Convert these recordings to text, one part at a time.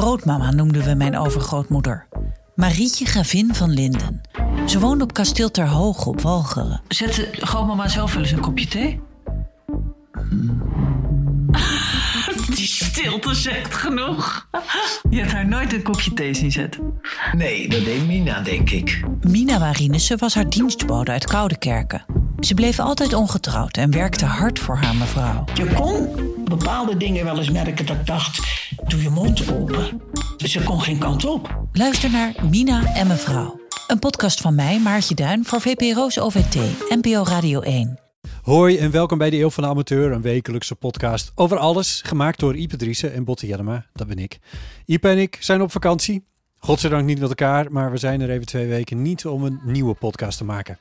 Grootmama noemden we mijn overgrootmoeder. Marietje Gravin van Linden. Ze woonde op kasteel Ter Hoog op Walcheren. Zette grootmama zelf wel eens een kopje thee? Die stilte zegt genoeg. Je hebt haar nooit een kopje thee zien zetten. Nee, dat deed Mina, denk ik. Mina Marinissen was haar dienstbode uit Koudekerken. Ze bleef altijd ongetrouwd en werkte hard voor haar mevrouw. Je kon bepaalde dingen wel eens merken dat ik dacht, doe je mond open. Ze kon geen kant op. Luister naar Mina en mevrouw. Een podcast van mij, Maartje Duin, voor VPRO's OVT, NPO Radio 1. Hoi en welkom bij de Eeuw van de Amateur, een wekelijkse podcast over alles, gemaakt door Ipe Driessen en Botte Jellema, dat ben ik. Ipe en ik zijn op vakantie, godzijdank niet met elkaar, maar we zijn er even twee weken niet om een nieuwe podcast te maken.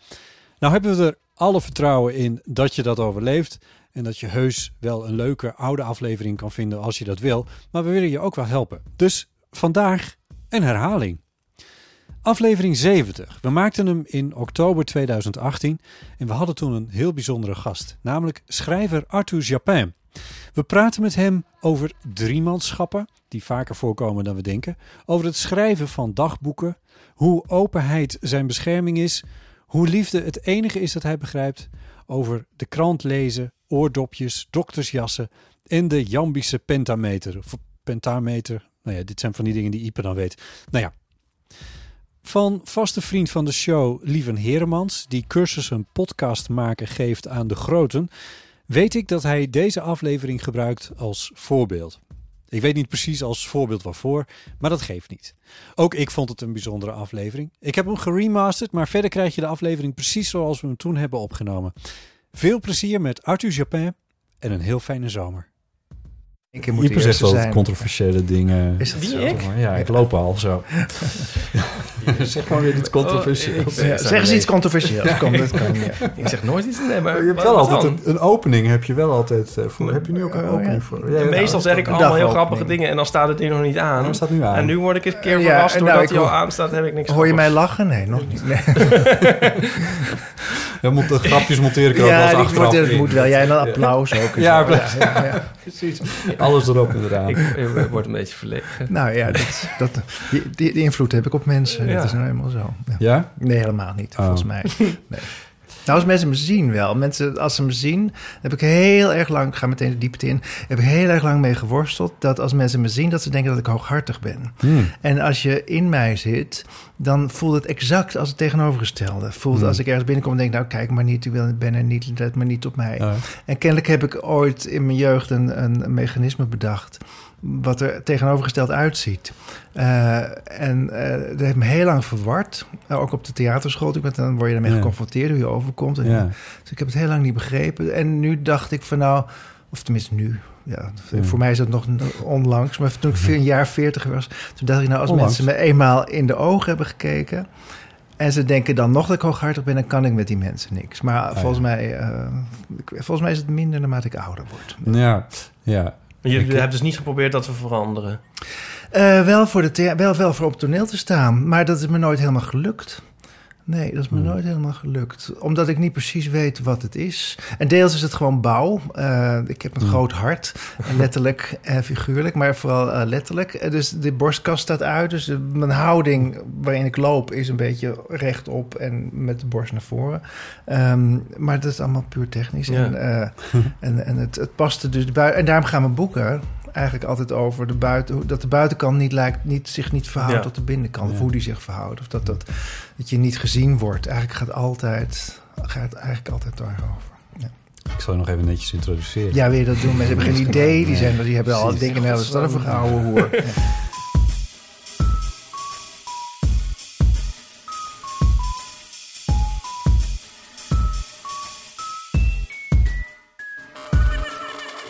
Nou hebben we er alle vertrouwen in dat je dat overleeft en dat je heus wel een leuke oude aflevering kan vinden als je dat wil, maar we willen je ook wel helpen. Dus vandaag een herhaling. Aflevering 70. We maakten hem in oktober 2018 en we hadden toen een heel bijzondere gast, namelijk schrijver Arthur Japin. We praten met hem over driemanschappen, die vaker voorkomen dan we denken, over het schrijven van dagboeken, hoe openheid zijn bescherming is, hoe liefde het enige is dat hij begrijpt, over de krant lezen, oordopjes, doktersjassen en de Jambische pentameter. Of pentameter, nou ja, dit zijn van die dingen die Ipe dan weet. Nou ja, van vaste vriend van de show, Lieven Heremans, die cursussen podcast maken geeft aan de groten, weet ik dat hij deze aflevering gebruikt als voorbeeld. Ik weet niet precies als voorbeeld waarvoor, maar dat geeft niet. Ook ik vond het een bijzondere aflevering. Ik heb hem geremasterd, maar verder krijg je de aflevering precies zoals we hem toen hebben opgenomen. Veel plezier met Arthur Japin en een heel fijne zomer. Ik moet Ieper zegt altijd controversiële dingen. Is dat Wie, zo? ik? Ja, ik loop al zo. zeg maar weer iets controversieels. Oh, ik- Ja, zeg eens iets controversieels. Kom, dat kan. Ja. Ik zeg nooit iets. Nee, maar je hebt wel altijd dan? een, een opening, heb je wel altijd eh, voor. Heb je nu ook een Oh, opening ja. voor? En Ja, meestal zeg ik allemaal heel grappige dingen en dan staat het ding nog niet aan. Hij staat nu aan. En nu word ik een keer Ja, verrast nou, doordat ik hij al hoor- aanstaat, heb ik niks Hoor je mij lachen? Nee, nog niet. Nee. Ja, moet de grapjes monteren ik er ook wel Ja, eens die achteraf moet, in. moet wel. Jij en dan applaus ook. Ja, ja, ja. Precies. Alles erop en eraan. Ik, ik word een beetje verlegen. Nou ja, dat, dat, die, die, die invloed heb ik op mensen. Ja. Dat is nou helemaal zo. Ja. Ja? Nee, helemaal niet, Oh. volgens mij. Nee. Nou, als mensen me zien wel. Mensen, als ze me zien, heb ik heel erg lang, ik ga meteen de diepte in, heb ik heel erg lang mee geworsteld. Dat als mensen me zien, dat ze denken dat ik hooghartig ben. Hmm. En als je in mij zit, dan voelt het exact als het tegenovergestelde. Voelt Hmm. als ik ergens binnenkom en denk, nou kijk maar niet, ik wil- ben er niet, let maar niet op mij. Ja. En kennelijk heb ik ooit in mijn jeugd een, een mechanisme bedacht. Wat er tegenovergesteld uitziet. Eh, en eh, dat heeft me heel lang verward. Eh, ook op de theaterschool. natuurlijk, want Dan word je Ja. geconfronteerd hoe je overkomt. En, Ja. Dus ik heb het heel lang niet begrepen. En nu dacht ik van nou, of tenminste nu. Ja, Ja. Voor mij is dat nog onlangs. Maar toen ik een jaar veertig was, toen dacht ik nou, als Onlangs. mensen me eenmaal in de ogen hebben gekeken. En ze denken dan nog dat ik hooghartig ben, dan kan ik met die mensen niks. Maar ja. volgens, mij, ik- volgens mij is het minder naarmate ik ouder word. Ja. ja. Je Ik- hebt dus niet geprobeerd dat te veranderen. Eh, wel, voor de wel, wel voor op toneel te staan, maar dat is me nooit helemaal gelukt. Nee, dat is me Hmm. nooit helemaal gelukt. Omdat ik niet precies weet wat het is. En deels is het gewoon bouw. Eh, ik heb een Hmm. groot hart. Letterlijk en figuurlijk, maar vooral eh, letterlijk. Eh, dus de borstkast staat uit. Dus de- mijn houding waarin ik loop is een beetje rechtop en met de borst naar voren. Ehm, maar dat is allemaal puur technisch. Ja. En, eh, en, en het, het paste dus En daarom gaan mijn boeken eigenlijk altijd over de buiten, dat de buitenkant niet lijkt, niet, zich niet verhoudt Ja. tot de binnenkant. Of hoe die zich verhoudt. Of dat, dat, dat je niet gezien wordt. Eigenlijk gaat altijd, gaat eigenlijk altijd daarover. Ja. Ik zal je nog even netjes introduceren. ja, wil je dat doen? Mensen hebben geen idee. Die, zijn, die hebben al denken, nou, wat is dat een voor gehouden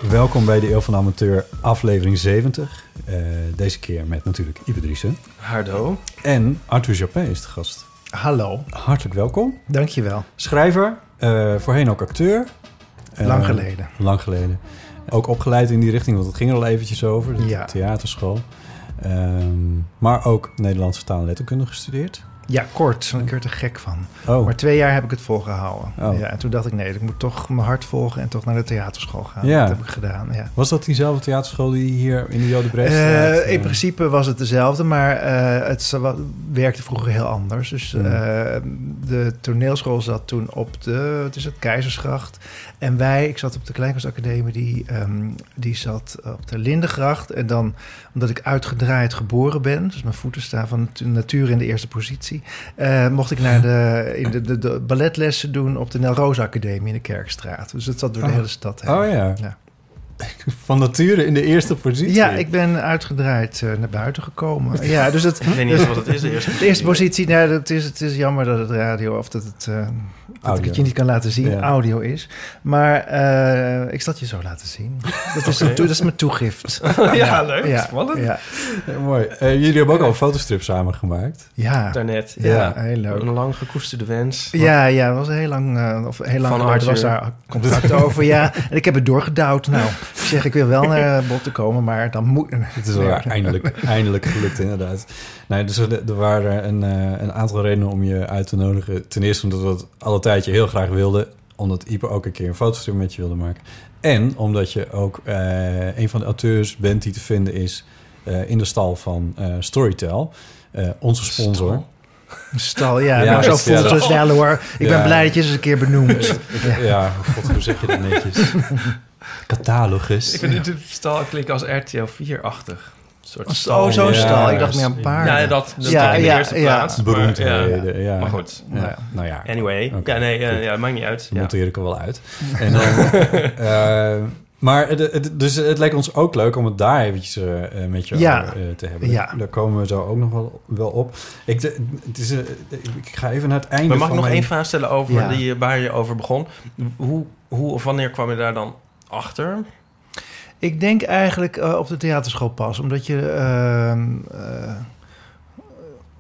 Welkom bij de Eeuw van de Amateur, aflevering 70. Eh, deze keer met natuurlijk Ibe Driessen. Hardo. En Arthur Japin is de gast. Hallo, Hartelijk welkom. dankjewel. Schrijver, eh, voorheen ook acteur. Eh, Lang geleden. Lang geleden. Ook opgeleid in die richting, want het ging er al eventjes over. De Ja. theaterschool. Ehm, maar ook Nederlandse taal en letterkunde gestudeerd. Ja, kort. Want ik werd er gek van. Oh, Maar twee jaar heb ik het volgehouden. Oh. Ja, en toen dacht ik, nee, ik moet toch mijn hart volgen... en toch naar de theaterschool gaan. Ja. Dat heb ik gedaan, ja. was dat diezelfde theaterschool die hier in de Jode Eh, in principe was het dezelfde, maar eh, het werkte vroeger heel anders. Dus eh, de toneelschool zat toen op de, het is het Keizersgracht. En wij, ik zat op de Kleinkunstacademie, die, ehm, die zat op de Lindengracht. En dan, omdat ik uitgedraaid geboren ben, dus mijn voeten staan van de natuur in de eerste positie, eh, mocht ik naar de, in de, de, de balletlessen doen op de Nel Roos Academie in de Kerkstraat. Dus het zat door de Oh. hele stad heen. Oh ja. Ja. Van nature in de eerste positie. Ja, ik ben uitgedraaid eh, naar buiten gekomen. Ja, dus het, Ik weet niet eens wat het is, de eerste de eerste positie, nou, het, is, het is jammer dat het radio of dat, het, eh, dat ik het je niet kan laten zien, Ja. audio is. Maar eh, ik zal het je zo laten zien. Dat is, een, toe- dat is mijn toegift. Ja, leuk. Ja, Spannend. ja, Ja, mooi. Eh, jullie hebben ook al een fotostrip samen gemaakt. ja, Daarnet. ja, Ja. heel leuk. Een lang gekoesterde wens. Ja, ja, dat was heel lang, eh, of heel lang geleden was daar contact over. Ja, en ik heb het doorgedouwd. Nou, ik zeg, ik wil wel naar Bot te komen, maar dan moet... Het is wel eindelijk, eindelijk gelukt, inderdaad. Nee, dus er, er waren een, eh, een aantal redenen om je uit te nodigen. Ten eerste omdat we het alle tijdje heel graag wilden. Omdat Ipe ook een keer een fotostrip met je wilde maken. En omdat je ook eh, een van de auteurs bent die te vinden is... eh, in de stal van eh, Storytel. Eh, onze sponsor. Stal, ja, Ja, maar zo ja, voelt het wel hoor. Ik ben Ja. blij dat je eens een keer benoemd. Ja, ja god, hoe zeg je dat netjes? Catalogus. Ik vind het stal klinken als RTL 4-achtig. Een soort Oh, zo'n Ja. stal. Ik dacht meer aan paarden. Ja, dat, dat Ja, ja, in de ja, eerste ja. plaats. Beroemdheden, ja. Maar goed. Nou ja. Nou ja, Anyway. Oké, Ja, nee, eh, ja, maakt niet uit. Monteer ik er wel uit. En dan, eh, maar het, het- dus het lijkt ons ook leuk om het daar eventjes eh, eh, met je Ja. over, eh, te hebben. Ja. Daar komen we zo ook nog wel, wel op. Ik, de- het is, ik ga even naar het einde Maar mag ik nog mijn- één vraag stellen over Ja. die, waar je over begon? Hoe, hoe of wanneer kwam je daar dan achter? Ik denk eigenlijk eh, op de theaterschool pas. Omdat je... ehm, eh,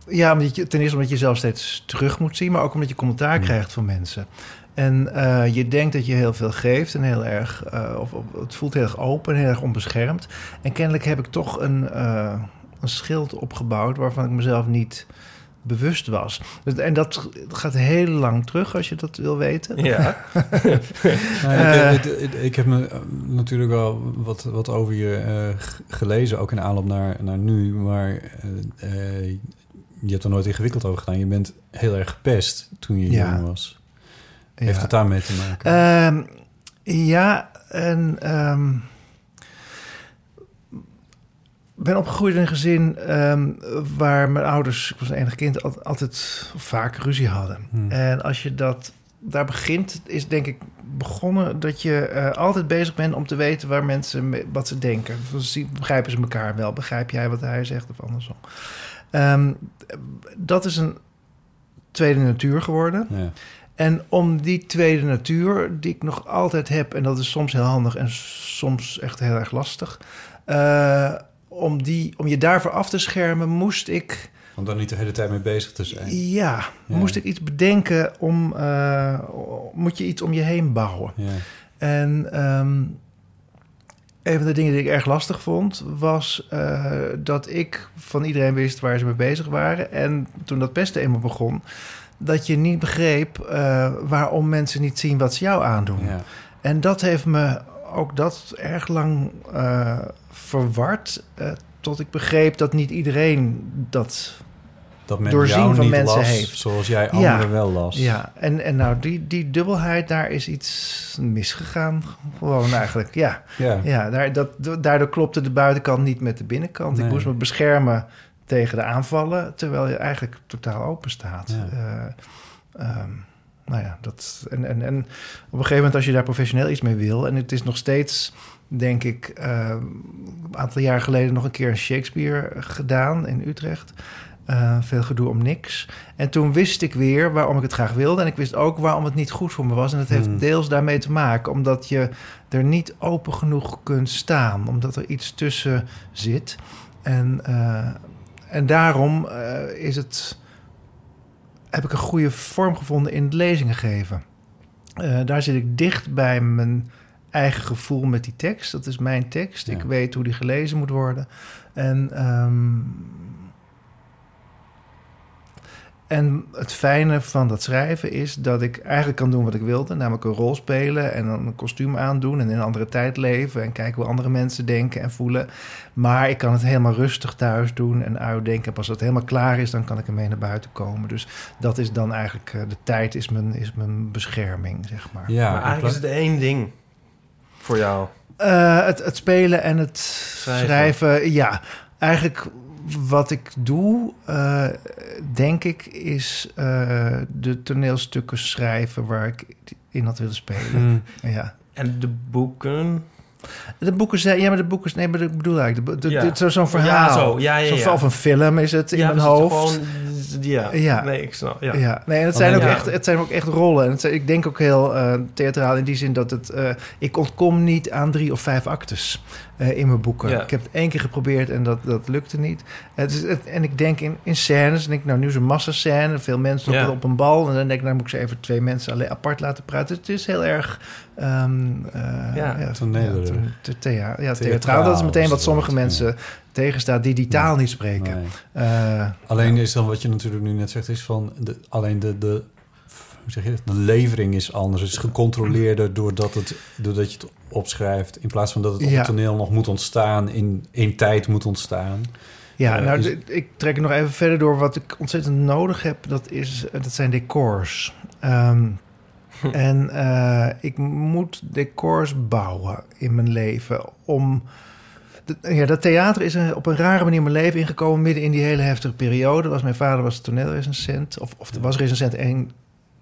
ja, omdat je, ten eerste omdat je zelf steeds terug moet zien... maar ook omdat je commentaar Hmm. krijgt van mensen. En eh, je denkt dat je heel veel geeft en heel erg... of, of het voelt heel erg open en heel erg onbeschermd. En kennelijk heb ik toch een, een schild opgebouwd... waarvan ik mezelf niet bewust was. En dat gaat heel lang terug, als je dat wil weten. Ja. Nou, Eh. ik, ik, ik, ik heb me eh, natuurlijk wel wat, wat over je eh, gelezen, ook in aanloop naar, naar nu. Maar je hebt er nooit ingewikkeld over gedaan. Je bent heel erg gepest toen je Ja. jong was. Heeft Ja. het daarmee te maken? Ehm, ja, en ehm, ben opgegroeid in een gezin ehm, waar mijn ouders, ik was een enig kind, al- altijd vaak ruzie hadden. Hmm. En als je dat daar begint, is denk ik begonnen dat je eh, altijd bezig bent om te weten waar mensen mee- wat ze denken. Dus begrijpen ze elkaar wel? Begrijp jij wat hij zegt of andersom? Ehm, dat is een tweede natuur geworden. ja. En om die tweede natuur, die ik nog altijd heb, en dat is soms heel handig en soms echt heel erg lastig, eh, om, die, om je daarvoor af te schermen, moest ik, Om daar niet de hele tijd mee bezig te zijn. ja, Ja. moest ik iets bedenken om, eh, moet je iets om je heen bouwen. Ja. En ehm, een van de dingen die ik erg lastig vond, was eh, dat ik van iedereen wist waar ze mee bezig waren. En toen dat pesten eenmaal begon, dat je niet begreep eh, waarom mensen niet zien wat ze jou aandoen. Ja. En dat heeft me ook dat erg lang verward. eh, tot ik begreep dat niet iedereen dat. Dat men Doorzien jou van niet mensen las heeft. zoals jij Ja. anderen wel las. Ja, en, en nou, die, die dubbelheid, daar is iets misgegaan. Gewoon eigenlijk, ja. Ja. Ja, daar, dat, daardoor klopte de buitenkant niet met de binnenkant. Nee. Ik moest me beschermen tegen de aanvallen, terwijl je eigenlijk totaal open staat. Ja. Eh, ehm, nou ja, dat, en, en, en op een gegeven moment als je daar professioneel iets mee wil... en het is nog steeds, denk ik, eh, een aantal jaar geleden... nog een keer een Shakespeare gedaan in Utrecht... Eh, veel gedoe om niks. En toen wist ik weer waarom ik het graag wilde. En ik wist ook waarom het niet goed voor me was. En het heeft Hmm. deels daarmee te maken. Omdat je er niet open genoeg kunt staan. Omdat er iets tussen zit. En, eh, en daarom eh, is het, heb ik een goede vorm gevonden in het lezingen geven. Daar zit ik dicht bij mijn eigen gevoel met die tekst. Dat is mijn tekst. Ja. Ik weet hoe die gelezen moet worden. En, ehm, en het fijne van dat schrijven is dat ik eigenlijk kan doen wat ik wilde. Namelijk een rol spelen en dan een kostuum aandoen en in een andere tijd leven. En kijken hoe andere mensen denken en voelen. Maar ik kan het helemaal rustig thuis doen en uitdenken. En pas als het helemaal klaar is, dan kan ik ermee naar buiten komen. Dus dat is dan eigenlijk, eh, de tijd is mijn, is mijn bescherming, zeg maar. Ja, maar eigenlijk is het één ding voor jou. Eh, het, het spelen en het schrijven. ja. Eigenlijk wat ik doe, eh, denk ik, is eh, de toneelstukken schrijven waar ik in had willen spelen. Hmm. Ja. En de boeken? De boeken zijn, ja, maar de boeken, nee, maar ik bedoel eigenlijk, de, de, Ja. zo'n verhaal. Ja, zo. Ja, ja, Zo'n- ja. Of een film is het in mijn het hoofd. Gewoon, ja. Ja. Nee, ik snap. Ja. Ja. nee, en het zijn, ook echt, het zijn ook echt rollen. En het zijn- ik denk ook heel eh, theatraal in die zin dat het... eh, ik ontkom niet aan drie of vijf actes eh, in mijn boeken. Ja. Ik heb het één keer geprobeerd en dat, dat lukte niet. Het is, het- en ik denk in, in scènes, en ik nou nu is een massascène, veel mensen Ja. op, op een bal. En dan denk ik, nou moet ik ze even twee mensen alleen apart laten praten. Het is heel erg... ehm eh, Ja, ja, te- te- ja, ja, Theatraal theatraal. Dat is meteen wat sommige mensen tegenstaat die die taal niet spreken. Nee. Eh, Alleen is dan wat je natuurlijk nu net zegt, is van de, alleen de, de, hoe zeg je dat? De levering is anders. Het is gecontroleerder doordat, het, doordat je het opschrijft. In plaats van dat het op Ja. het toneel nog moet ontstaan, in, in tijd moet ontstaan. Ja, Eh, nou, ik trek het nog even verder door. Wat ik ontzettend nodig heb, dat, is, eh, dat zijn decors. Ehm, en eh, ik moet decors bouwen in mijn leven om... ja, dat theater is op een rare manier mijn leven ingekomen... midden in die hele heftige periode. Was, mijn vader was toneelrecensent. Of, of was recensent één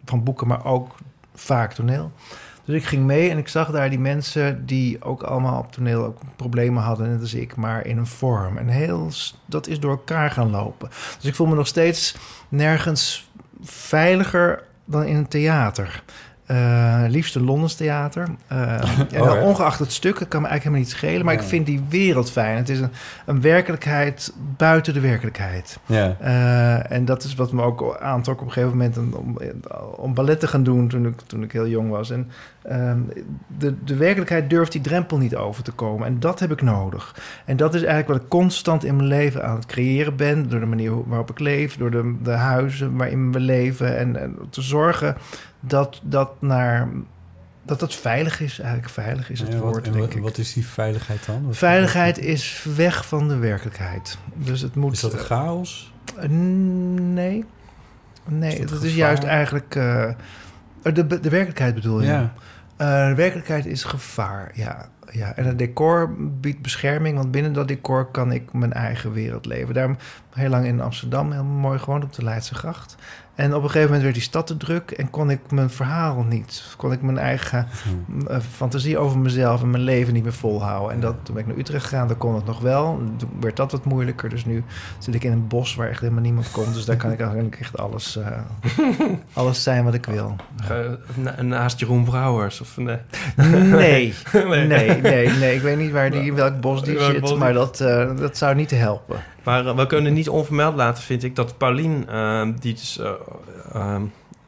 van boeken, maar ook vaak toneel. Dus ik ging mee en ik zag daar die mensen die ook allemaal op toneel ook problemen hadden, net als ik, maar in een vorm. En heel, dat is door elkaar gaan lopen. Dus ik voel me nog steeds nergens veiliger dan in een theater. Eh liefst een Londens theater. Oh, ja? ongeacht het stuk, kan me eigenlijk helemaal niet schelen. Maar Ja. ik vind die wereld fijn. Het is een, een werkelijkheid buiten de werkelijkheid. Ja. Eh, en dat is wat me ook aantrok op een gegeven moment om, om, om ballet te gaan doen toen ik, toen ik heel jong was. En ehm, de, de werkelijkheid durft die drempel niet over te komen. En dat heb ik nodig. En dat is eigenlijk wat ik constant in mijn leven aan het creëren ben. Door de manier waarop ik leef, door de, de huizen waarin we leven. En, en te zorgen dat dat naar. Dat dat veilig is, eigenlijk veilig is het Ja, wat, woord, en denk wat, ik. wat is die veiligheid dan? Wat- Veiligheid is weg van de werkelijkheid. Dus het moet. Is dat een chaos? Eh, Nee. Nee, Is dat dat is juist eigenlijk... eh, de, de werkelijkheid bedoel je? Ja. Eh, de werkelijkheid is gevaar, ja. ja. En het decor biedt bescherming, want binnen dat decor kan ik mijn eigen wereld leven. Daarom heel lang in Amsterdam, heel mooi gewoond op de Leidse Gracht. En op een gegeven moment werd die stad te druk en kon ik mijn verhaal niet. Kon ik mijn eigen eh, fantasie over mezelf en mijn leven niet meer volhouden. En dat, toen ben ik naar Utrecht gegaan, daar kon het nog wel. Toen werd dat wat moeilijker. Dus nu zit ik in een bos waar echt helemaal niemand komt. Dus daar kan ik eigenlijk echt alles, eh, alles zijn wat ik wil. Eh, na- naast Jeroen Brouwers. Of, nee. Nee, Nee. nee, nee. Ik weet niet waar die, welk bos die Welk zit, bos maar dat, eh, dat zou niet helpen. Maar eh, we kunnen niet onvermeld laten, vind ik, dat Paulien, eh, die dus eh, ehm,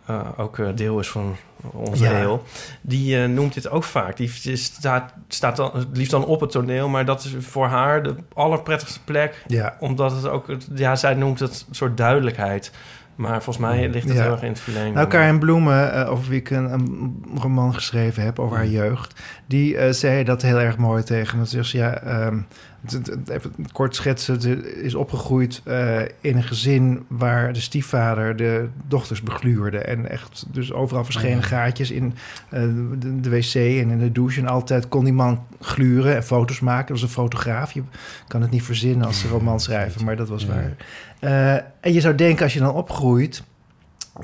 eh, ook eh, deel is van ons Ja. heel, die eh, noemt dit ook vaak. Die staat, staat dan het liefst dan op het toneel, maar dat is voor haar de allerprettigste plek, Ja, omdat het ook, ja, zij noemt het een soort duidelijkheid. Maar volgens mij ligt het Ja. heel erg in het verlengde. Nou, Karin Bloemen, eh, over wie ik een, een roman geschreven heb over haar jeugd, die eh, zei dat heel erg mooi tegen me. Ze zegt, ja, ehm, even kort schetsen, ze is opgegroeid eh, in een gezin waar de stiefvader de dochters begluurde. En echt, dus overal verschenen gaatjes in eh, de, de wc en in de douche. En altijd kon die man gluren en foto's maken. Dat was een fotograaf. Je kan het niet verzinnen als roman schrijven, maar dat was waar. Eh, en je zou denken, als je dan opgroeit,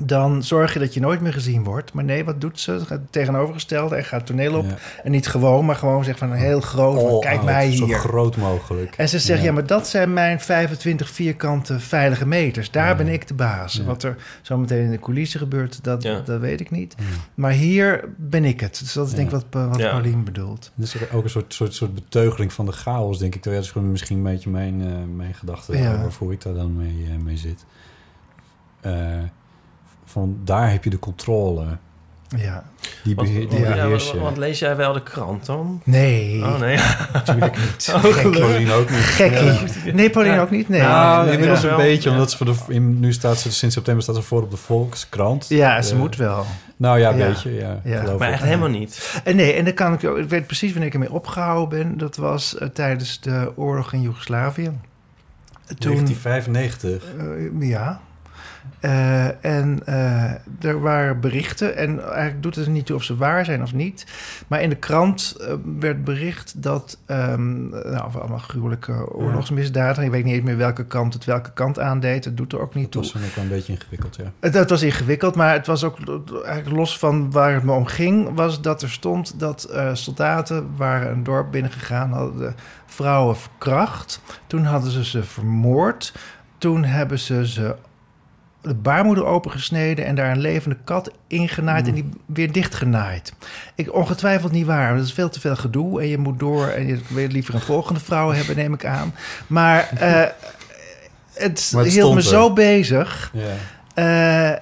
dan zorg je dat je nooit meer gezien wordt. Maar nee, wat doet ze? Gaat het tegenovergestelde en gaat toneel op. Ja. En niet gewoon, maar gewoon zeg van een heel groot. van, All kijk out, mij Zo hier. groot mogelijk. En ze zegt, ja. Ja. maar dat zijn mijn 25 vierkante veilige meters. Daar Ja. ben ik de baas. Ja. Wat er zo meteen in de coulissen gebeurt, dat, Ja. dat weet ik niet. Ja. Maar hier ben ik het. Dus dat is denk ik wat, wat Ja. Paulien bedoelt. Dat is ook een soort, soort, soort beteugeling van de chaos, denk ik. Dat is gewoon misschien een beetje mijn, eh, mijn gedachte Ja. over hoe ik daar dan mee, eh, mee zit. Eh, van daar heb je de controle. Ja. Die, Want, beheer, die ja, beheers want, je. want lees jij wel de krant dan? Nee, Oh nee. natuurlijk niet. Oh, Gekkie. Pauline ook niet. Gekkie. Nee, Pauline Ja. ook niet. Nee. Nou, nee, inmiddels ja. een beetje, omdat ze voor de, in, nu staat ze sinds september staat ze voor op de Volkskrant. Ja, ze Eh, moet wel. Nou ja, een Ja. beetje, ja. Ja. geloof Maar ik. echt helemaal niet. En nee, en dan kan ik. Ik weet precies wanneer ik ermee opgehouden ben. Dat was eh, tijdens de oorlog in Joegoslavië. Toen, 1995. eh, ja. Eh, en eh, er waren berichten, en eigenlijk doet het er niet toe of ze waar zijn of niet. Maar in de krant eh, werd bericht dat, ehm nou, allemaal gruwelijke oorlogsmisdaden. Ik weet niet eens meer welke kant het welke kant aandeed. Het doet er ook niet Het toe. was toen ook wel een beetje ingewikkeld, ja. Het, het was ingewikkeld, maar het was ook eigenlijk los van waar het me om ging, was dat er stond dat soldaten waren een dorp binnengegaan, hadden de vrouwen verkracht. Toen hadden ze ze vermoord. Toen hebben ze ze de baarmoeder opengesneden en daar een levende kat ingenaaid en die weer dichtgenaaid. Ik ongetwijfeld niet waar, want dat is veel te veel gedoe en je moet door en je wil liever een volgende vrouw hebben, neem ik aan. Maar eh, het, Maar het hield me er. zo bezig. ja. Eh,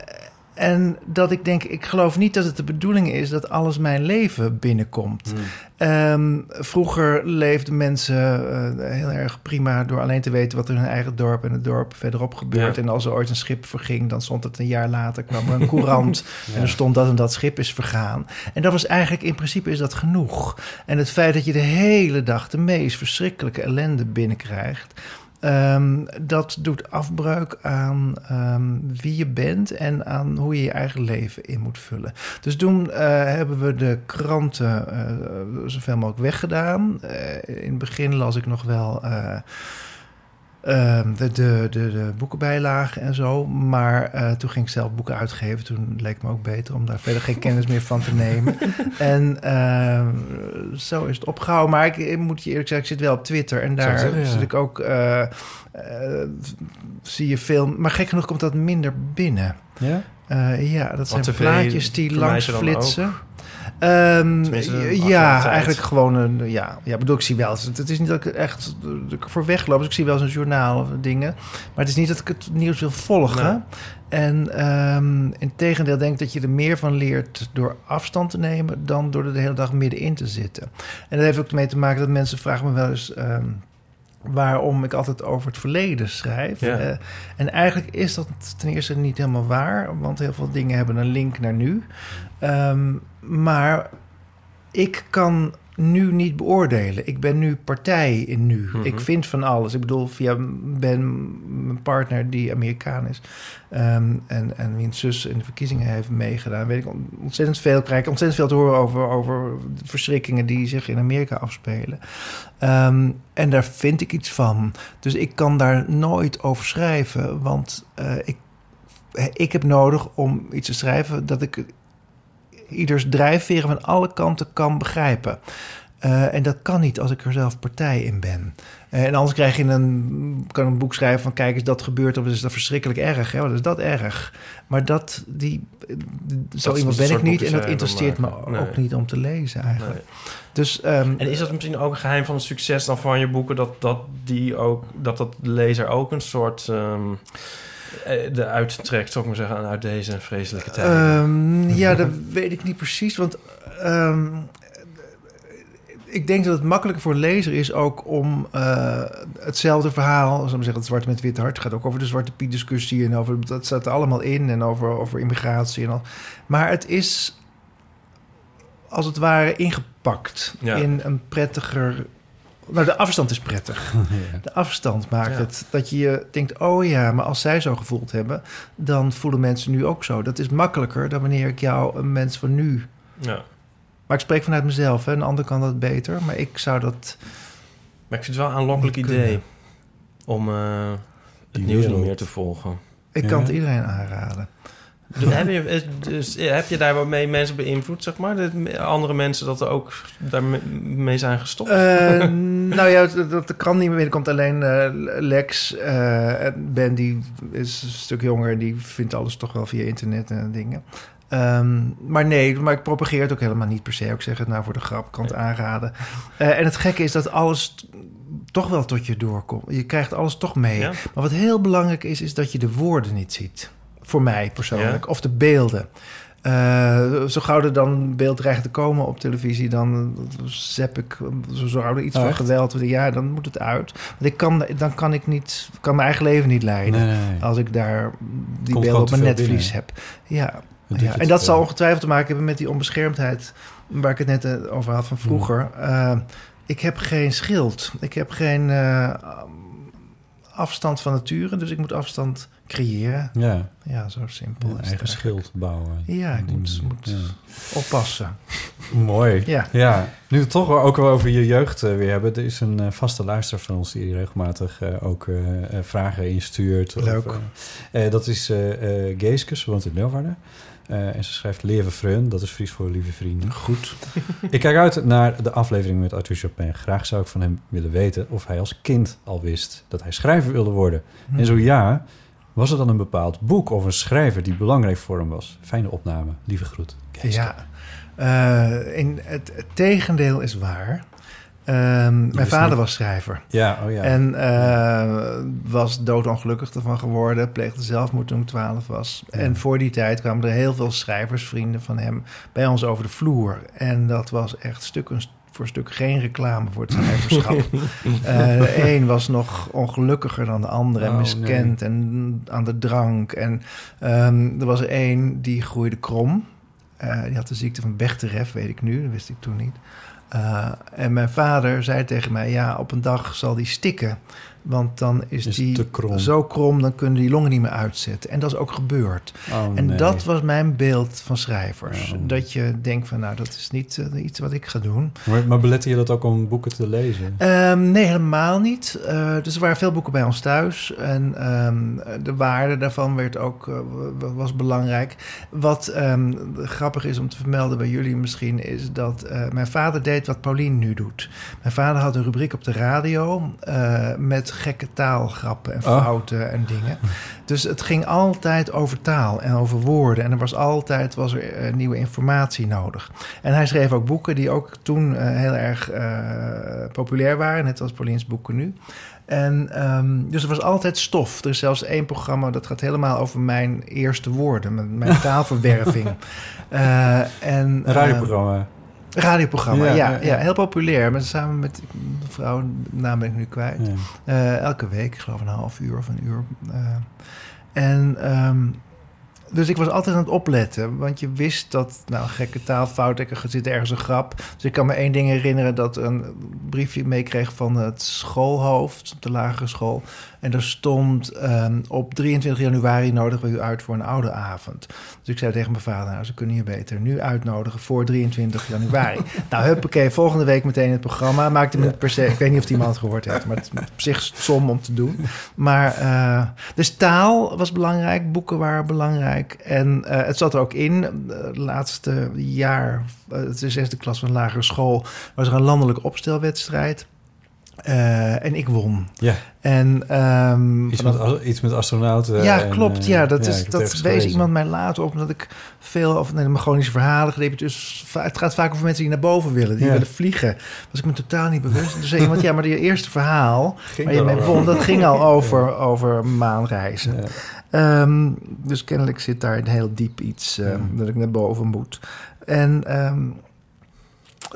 en dat ik denk, ik geloof niet dat het de bedoeling is dat alles mijn leven binnenkomt. Hmm. Ehm, vroeger leefden mensen eh, heel erg prima door alleen te weten wat er in hun eigen dorp en het dorp verderop gebeurt. Ja. En als er ooit een schip verging, dan stond het een jaar later, kwam er een courant Ja. en er stond dat en dat schip is vergaan. En dat was eigenlijk, in principe is dat genoeg. En het feit dat je de hele dag de meest verschrikkelijke ellende binnenkrijgt. Ehm, dat doet afbreuk aan ehm, wie je bent en aan hoe je je eigen leven in moet vullen. Dus toen eh, hebben we de kranten eh, zoveel mogelijk weggedaan. Eh, in het begin las ik nog wel de, de, de, de boekenbijlagen en zo. Maar eh, toen ging ik zelf boeken uitgeven. Toen leek me ook beter om daar verder geen kennis meer van te nemen. En ehm, zo is het opgehouden. Maar ik, ik moet je eerlijk zeggen, ik zit wel op Twitter. En daar zeggen, ja. zit ik ook... eh, zie je veel... Maar gek genoeg komt dat minder binnen. Ja? Ja, dat zijn plaatjes die langs flitsen. Ehm, Tenminste, ja, eigenlijk gewoon een... Ja, ja bedoel, ik zie wel... Het, het is niet dat ik echt dat ik voor wegloop. Dus ik zie wel eens een journaal of dingen. Maar het is niet dat ik het nieuws wil volgen. Nee. En ehm in tegendeel denk ik dat je er meer van leert door afstand te nemen... dan door er de hele dag middenin te zitten. En dat heeft ook mee te maken dat mensen vragen me wel eens... ehm, waarom ik altijd over het verleden schrijf. Ja. Eh, en eigenlijk is dat ten eerste niet helemaal waar... want heel veel dingen hebben een link naar nu. Ehm, maar ik kan nu niet beoordelen. Ik ben nu partij in nu. Mhm. Ik vind van alles. Ik bedoel, via Ben, mijn partner die Amerikaan is... ehm, en, en wiens zus in de verkiezingen heeft meegedaan... weet ik ontzettend veel, krijg ik ontzettend veel te horen over, over verschrikkingen... die zich in Amerika afspelen. Ehm, en daar vind ik iets van. Dus ik kan daar nooit over schrijven, want eh, ik, ik heb nodig om iets te schrijven dat ik ieders drijfveren van alle kanten kan begrijpen. Eh, en dat kan niet als ik er zelf partij in ben. Eh, en anders krijg je een, kan een boek schrijven van... kijk eens, dat gebeurt of is dat verschrikkelijk erg. Hè? Wat is dat erg? Maar dat, die, zo is iemand ben ik niet... en dat interesseert me. Nee. ook niet om te lezen eigenlijk. Nee. Dus, ehm, En is dat misschien ook een geheim van het succes dan van je boeken... dat, dat, die ook, dat dat de lezer ook een soort... ehm eh, de uittrekt, zou ik maar zeggen, uit deze vreselijke tijd? Ehm, ja, dat weet ik niet precies. Want ehm, ik denk dat het makkelijker voor een lezer is ook om eh, hetzelfde verhaal, maar zeggen, het zwarte met wit hart, gaat ook over de zwarte Piet discussie en over dat staat er allemaal in en over, over immigratie en al. Maar het is als het ware ingepakt Ja. in een prettiger. Nou, de afstand is prettig. ja. De afstand maakt Ja. het dat je je denkt: oh ja, maar als zij zo gevoeld hebben, dan voelen mensen nu ook zo. Dat is makkelijker dan wanneer ik jou een mens van nu. ja. Maar ik spreek vanuit mezelf, hè. een ander kan dat beter, maar ik zou dat. Maar ik vind het wel een aanlokkelijk idee... kunnen. om eh, Die het nieuws niet wereld. meer te volgen. Ik Ja. kan het iedereen aanraden. Dus heb, je, dus, heb je daar mee mensen beïnvloed, zeg maar? Dat andere mensen dat er ook daarmee zijn gestopt? Eh, nou ja, dat, de krant niet meer binnenkomt. Alleen eh, Lex, eh, en Ben, die is een stuk jonger... en die vindt alles toch wel via internet en dingen. Ehm, maar nee, maar ik propageer het ook helemaal niet per se. Ik zeg het nou voor de grap, kan het aanraden. En het gekke is dat alles toch wel tot je doorkomt. Je krijgt alles toch mee. Ja? Maar wat heel belangrijk is, is dat je de woorden niet ziet. Voor mij persoonlijk. Ja. Of de beelden. Eh, zo gauw er dan een beeld dreigt te komen op televisie, dan zep ik, zo er iets Oh, van geweld, ja, dan moet het uit. Want ik kan, dan kan ik niet, kan mijn eigen leven niet leiden. Nee, nee, nee. Als ik daar die Komt beelden op mijn netvlies binnen. heb. Ja, ja. en dat zal ongetwijfeld te maken hebben met die onbeschermdheid waar ik het net eh, over had van vroeger. Hmm. Eh, ik heb geen schild. Ik heb geen afstand van nature, dus ik moet afstand creëren. Ja, Ja, zo simpel een eigen schild bouwen. Ja, ik moet, manier. moet Ja. oppassen. Mooi. Ja. Ja, nu we toch ook wel over je jeugd eh, weer hebben. Er is een eh, vaste luister van ons die regelmatig eh, ook vragen instuurt. Of, Leuk. eh, dat is Geeske, ze woont in Leeuwarden. Eh, en ze schrijft Leven Vreun, dat is Fries voor lieve vrienden. Goed. Ik kijk uit naar de aflevering met Arthur Chopin. Graag zou ik van hem willen weten of hij als kind al wist dat hij schrijver wilde worden. Hm. En zo ja, was er dan een bepaald boek of een schrijver die belangrijk voor hem was? Fijne opname, lieve groet. Ja, Eh, in het, het tegendeel is waar. Ehm, mijn vader niet- was schrijver. Ja, oh ja. En eh, was doodongelukkig ervan geworden. Pleegde zelfmoord toen ik 12 was. Ja. En voor die tijd kwamen er heel veel schrijversvrienden van hem bij ons over de vloer. En dat was echt stuk een- voor stuk geen reclame voor het schrijverschap. Eh, de een was nog ongelukkiger dan de andere. En Oh, miskend en aan de drank. En ehm, er was er één die groeide krom. Eh, die had de ziekte van Bechterew, weet ik nu. Dat wist ik toen niet. Eh, en mijn vader zei tegen mij... ja, op een dag zal die stikken. Want dan is, Is die krom. zo krom... dan kunnen die longen niet meer uitzetten. En dat is ook gebeurd. Oh, en nee. dat was mijn beeld van schrijvers. Oh. Dat je denkt van, nou, dat is niet eh, iets wat ik ga doen. Maar, maar belette je dat ook om boeken te lezen? Ehm, nee, helemaal niet. Eh, dus er waren veel boeken bij ons thuis. En ehm, de waarde daarvan werd ook, eh, was belangrijk. Wat ehm, grappig is om te vermelden bij jullie misschien... is dat mijn vader deed wat Paulien nu doet. Mijn vader had een rubriek op de radio... met gekke taalgrappen en Oh. fouten en dingen. Dus het ging altijd over taal en over woorden. En er was altijd was er, eh, nieuwe informatie nodig. En hij schreef ook boeken die ook toen eh, heel erg eh, populair waren, net als Paulien's boeken nu. En ehm, dus er was altijd stof. Er is zelfs één programma dat gaat helemaal over mijn eerste woorden, mijn, mijn taalverwerving. Eh, en, Een radioprogramma. Radioprogramma, Ja, ja, ja, heel populair. Met, samen met een vrouw, naam ben ik nu kwijt. Eh, elke week, ik geloof een half uur of een uur. Eh, en ehm, dus ik was altijd aan het opletten, want je wist dat, nou, gekke taalfout, er zit ergens een grap. Dus ik kan me één ding herinneren dat een briefje meekreeg van het schoolhoofd op de lagere school. En daar stond ehm, op 23 januari nodigen we u uit voor een oude avond. Dus ik zei tegen mijn vader, nou, ze kunnen je beter nu uitnodigen voor 23 januari. nou, huppakee, volgende week meteen het programma. Maakte me per se, ik weet niet of die man het gehoord heeft, maar het is op zich som om te doen. Maar, eh, dus taal was belangrijk, boeken waren belangrijk. En eh, het zat er ook in, eh, het laatste jaar, eh, het is de zesde klas van de lagere school, was er een landelijke opstelwedstrijd. Eh, en ik won. Ja, En, ehm, iets, vanaf- met, iets met astronauten. ja, en, klopt. eh, Ja, dat, is, dat wees iemand mij later op. Omdat ik veel over nee, Magonische verhalen heb. Dus het gaat vaak over mensen die naar boven willen. Die Ja. willen vliegen. Was ik me totaal niet bewust. Dus zei iemand, ja, maar die eerste verhaal... Ging waar je mee won, dat ging al over, over maanreizen. Ehm, dus kennelijk zit daar een heel diep iets eh, Ja. dat ik naar boven moet. En ehm,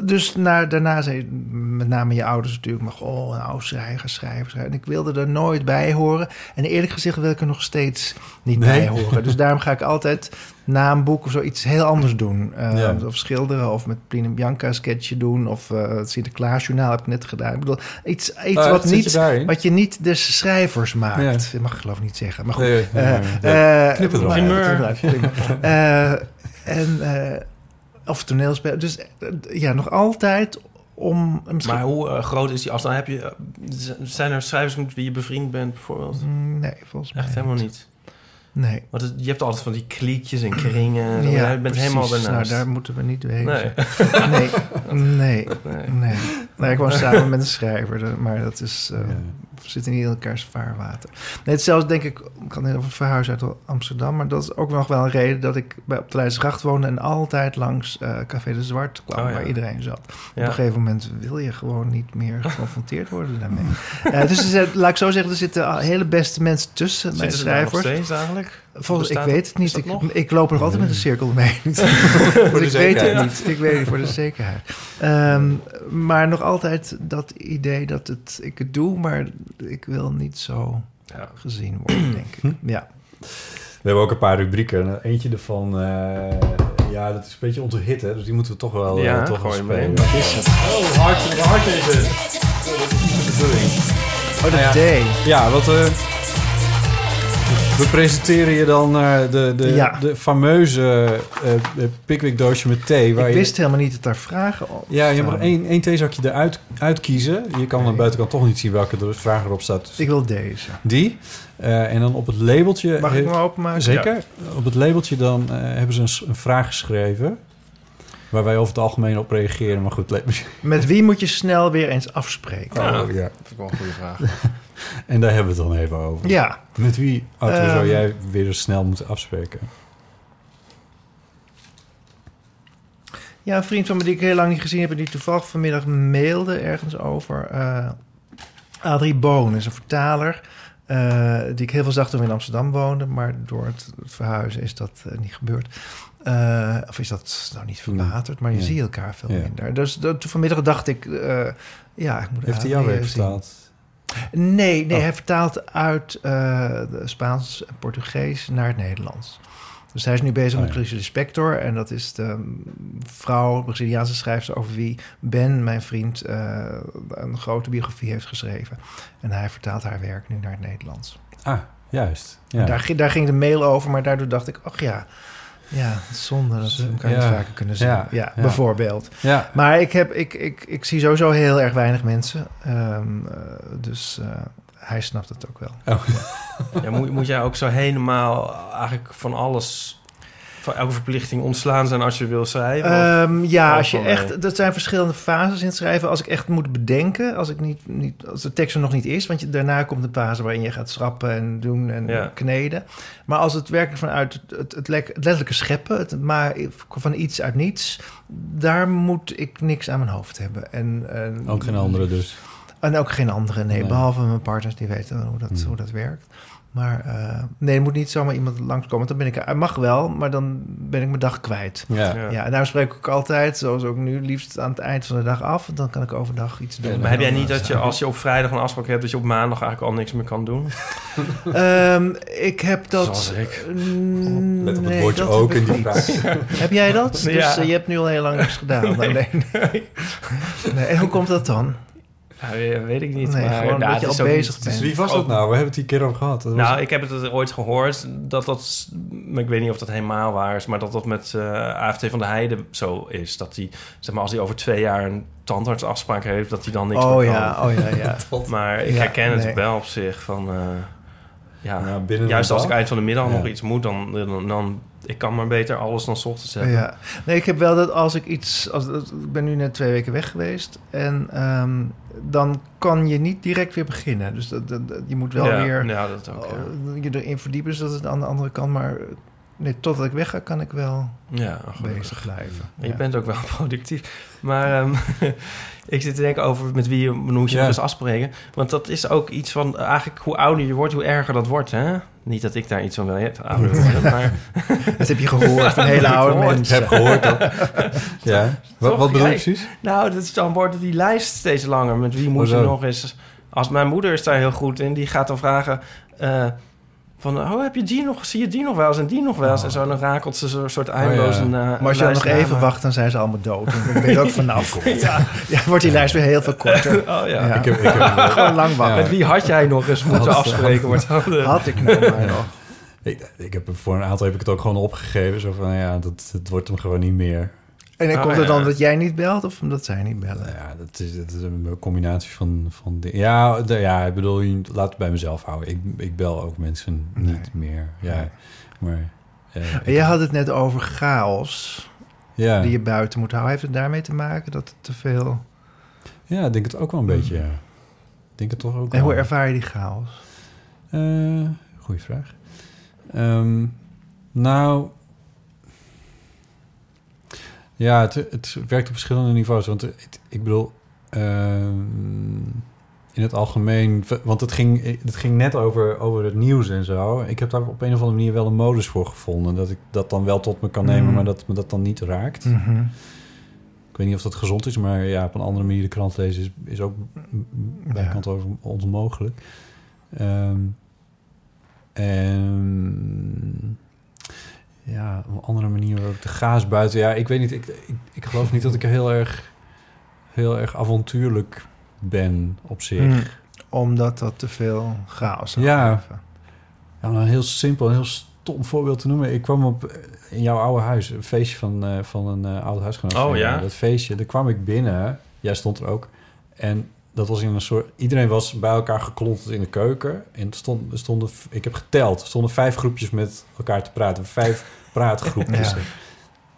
dus na, daarna zei met name je ouders natuurlijk... maar oh, nou, schrijver, schrijver, schrijver. En ik wilde er nooit bij horen. En eerlijk gezegd wil ik er nog steeds niet Nee. bij horen. Dus daarom ga ik altijd na een boek of zo iets heel anders doen. Eh, Ja. Of schilderen, of met Pline Bianca een sketchje doen... of eh, het Sinterklaasjournaal heb ik net gedaan. Ik bedoel, iets, iets Oh, wat, je niet, daarin? wat je niet de schrijvers maakt. Ja. Dat mag ik geloof ik niet zeggen. Maar goed, Nee, nee, eh, eh, Knip het. Eh, en, eh, of toneelspel. Dus eh, ja, nog altijd om... Misschien, Maar hoe eh, groot is die afstand? Heb je, eh, zijn er schrijvers met wie je bevriend bent bijvoorbeeld? Mm, nee, volgens mij Echt helemaal niet. Nee. Want het- je hebt altijd van die kliekjes en kringen. en Ja, je bent precies. helemaal Nou, daarnaast. daar moeten we niet wezen. nee. Nee, nee, nee. nee. nee. ik woon samen met een schrijver, de- maar dat is... eh, Ja. Zitten niet in elkaars vaarwater. Nee, hetzelfde denk ik, ik kan over verhuizen uit Amsterdam... maar dat is ook nog wel een reden dat ik bij, op de Leidsgracht woonde... en altijd langs eh, Café de Zwart kwam, Oh, ja. waar iedereen zat. Op een gegeven moment wil je gewoon niet meer geconfronteerd worden daarmee. Eh, dus er zit- laat ik zo zeggen, er zitten hele beste mensen tussen, mijn Zitten ze daar nog schrijvers. steeds eigenlijk? Volgens, ik weet het niet. is Ik, ik loop er nog altijd met een cirkel mee. Ik weet het niet. Ik weet het voor de zekerheid. Ehm, maar nog altijd dat idee dat het, ik het doe, maar ik wil niet zo Ja. gezien worden, denk ik. Ja. We hebben ook een paar rubrieken. En Eentje ervan, eh, ja, dat is een beetje onze hit, hè. Dus die moeten we toch wel, eh, Ja, toch wel gooi hem spelen. mee. Oh, hard, hard is het. Dat is niet de bedoeling. Oh, dat ja. day. Ja, wat... eh, we presenteren je dan eh, de, de, Ja. de fameuze eh Pickwick doosje met thee. Waar Ik je, wist helemaal niet dat daar vragen op Ja, je mag één, één theezakje eruit uitkiezen. Je kan aan de buitenkant toch niet zien welke de vraag erop staat. Dus Ik wil deze. die. Eh, en dan op het labeltje... Mag ik hem openmaken? Zeker. Op het labeltje dan eh, hebben ze een, vraag geschreven... waar wij over het algemeen op reageren. Maar goed, Met wie moet je snel weer eens afspreken? Oh, ja. Dat ik wel een goede vraag. En daar hebben we het dan even over. Ja. Met wie, Arthur, zou Ehm. jij weer snel moeten afspreken? Ja, een vriend van me die ik heel lang niet gezien heb... en die toevallig vanmiddag mailde ergens over... eh Adrie Boon is een vertaler... eh, die ik heel veel zag toen we in Amsterdam woonden... maar door het, het verhuizen is dat eh, niet gebeurd. Of is dat nou niet verwaterd, maar je Ja. ziet elkaar veel Ja. minder. Dus dat- vanmiddag dacht ik... eh, ja, ik moet Heeft hij jou weer vertaald? Nee, nee Oh. hij vertaalt uit de Spaans en Portugees naar het Nederlands. Dus hij is nu bezig Oh, met ja. Clarice Lispector. En dat is de mm, vrouw, Braziliaanse schrijfster... over wie Ben, mijn vriend, eh, een grote biografie heeft geschreven. En hij vertaalt haar werk nu naar het Nederlands. Ah, juist. Ja. Daar, ging- daar ging de mail over, maar daardoor dacht ik... ach ja, ja het is zonde dat we elkaar niet vaker kunnen zien. Ja, Ja, ja. bijvoorbeeld. ja. Maar ik, heb, ik, ik, ik zie sowieso heel erg weinig mensen. Ehm, eh, dus eh, hij snapt het ook wel. Ja, moet, moet jij ook zo helemaal eigenlijk van alles... van elke verplichting ontslaan zijn als je wil schrijven? Ehm, ja, als je mee? echt, dat zijn verschillende fases in het schrijven. Als ik echt moet bedenken, als, ik niet, niet, als de tekst er nog niet is, want je, daarna komt een fase waarin je gaat schrappen en doen en Ja. kneden. Maar als het werkelijk vanuit het, het, het, letterlijke scheppen, het maar van iets uit niets, daar moet ik niks aan mijn hoofd hebben. En, en- Ook geen andere dus. En ook geen andere, nee, Nee. behalve mijn partners die weten hoe dat, Hmm. hoe dat werkt. Maar eh, nee, er moet niet zomaar iemand langskomen. Dan ben ik, hij mag wel, maar dan ben ik mijn dag kwijt. Ja. Ja. Ja, en daarom spreek ik ook altijd, zoals ook nu, liefst aan het eind van de dag af. Dan kan ik overdag iets doen. Maar heb jij niet dat je als je op vrijdag een afspraak hebt... dat je op maandag eigenlijk al niks meer kan doen? Ehm, ik heb dat... Zoals ik. Mm, Let op het nee, woordje ook heb in die vraag. Heb jij dat? Dus eh, je hebt nu al heel lang niks gedaan. Nee. Nee. Nee, En hoe komt dat dan? Ja, weet- ik niet. Nee, maar, gewoon ja, dat het je is al ook bezig niet- bent. Dus wie was dat nou? We hebben het hier een keer over gehad. Dat was- Nou, ik heb het ooit gehoord dat dat, maar ik weet niet of dat helemaal waar is, maar dat dat met eh AFT van de Heide zo is. Dat hij, zeg maar, als hij over twee jaar een tandartsafspraak heeft, dat hij dan niks Oh meer kan. ja, oh ja, ja. Maar ik Ja, herken het wel op zich van, eh, ja, Nou, binnen juist als ik eind van de middag Ja. nog iets moet, dan, dan, dan ik kan maar beter alles dan 's ochtends hebben. Ja. Nee, ik heb wel dat als ik iets... Als, ik ben nu net twee weken weg geweest. En ehm, dan kan je niet direct weer beginnen. Dus dat, dat- dat- je moet wel ja, weer ja, dat ook. Ja. je erin verdiepen. Dus dat het aan de andere kant. Maar nee, totdat ik wegga, kan ik wel Ja, bezig blijven. En Je bent ook wel productief. Maar ehm, ik zit te denken over met wie je moet je Ja. nog eens afspreken. Want dat is ook iets van... Eigenlijk hoe ouder je wordt, hoe erger dat wordt, hè? Niet dat ik daar iets van wil hè, ouder worden, maar... Dat heb je gehoord van hele oude. Ik mensen. heb gehoord dat. ja. Wat, Toch? wat bedoel je precies? Nou, dat is dan wordt die lijst steeds langer. Met wie moet je nog eens... Als mijn moeder is daar heel goed in. Die gaat dan vragen... eh, van, oh, heb je die nog? Zie je die nog wel eens en die nog wel eens? En zo, dan rakelt ze zo'n soort eindeloze... Oh, na- Maar als je dan nog even wacht, dan zijn ze allemaal dood. Dan ben je ook vanaf. ja. ja, wordt die lijst weer heel veel korter. Oh ja. Ja. Ik heb, ik heb, Gewoon lang wachten. Met wie had jij nog eens moeten afspreken? Wordt Had ik nou maar nog. ik, ik heb voor een aantal heb ik het ook gewoon opgegeven. Zo van, ja, dat, het wordt hem gewoon niet meer. En dan Oh, komt het ja. dan dat jij niet belt of omdat zij niet bellen? Ja, dat is, dat is een combinatie van, van dingen. Ja, de, ja, ik bedoel, je laat het bij mezelf houden. Ik, ik bel ook mensen niet Nee. meer. Ja, Nee. maar... eh, En jij had het net over chaos ja. die je buiten moet houden. Heeft het daarmee te maken dat het te veel... ja, ik denk het ook wel een beetje, ja. denk het toch ook En hoe ervaar je die chaos? Eh, goeie vraag. Ehm, nou... Ja, het, het werkt op verschillende niveaus. Want het- ik bedoel... ehm, in het algemeen... Want het ging, het ging net over, over het nieuws en zo. Ik heb daar op een of andere manier wel een modus voor gevonden. Dat ik dat dan wel tot me kan nemen, Mm. maar dat me dat dan niet raakt. Mhm. Ik weet niet of dat gezond is, maar ja, op een andere manier de krant lezen is, is ook bij Ja. kant over onmogelijk. Ehm, en ja, op een andere manier ook de gaas buiten. Ja, ik weet niet. Ik, ik, ik geloof niet dat ik heel erg, heel erg avontuurlijk ben op zich. Mm. Omdat dat te veel chaos zou Ja. geven. Ja, om een heel simpel, een heel stom voorbeeld te noemen. Ik kwam op in jouw oude huis, een feestje van, eh, van een eh oud huisgenoot. Oh, ja? Dat feestje, daar kwam ik binnen. Jij stond er ook. En dat was in een soort... Iedereen was bij elkaar geklonterd in de keuken. En stond, er stonden, ik heb geteld, er stonden vijf groepjes met elkaar te praten. Vijf praatgroepjes. Ja.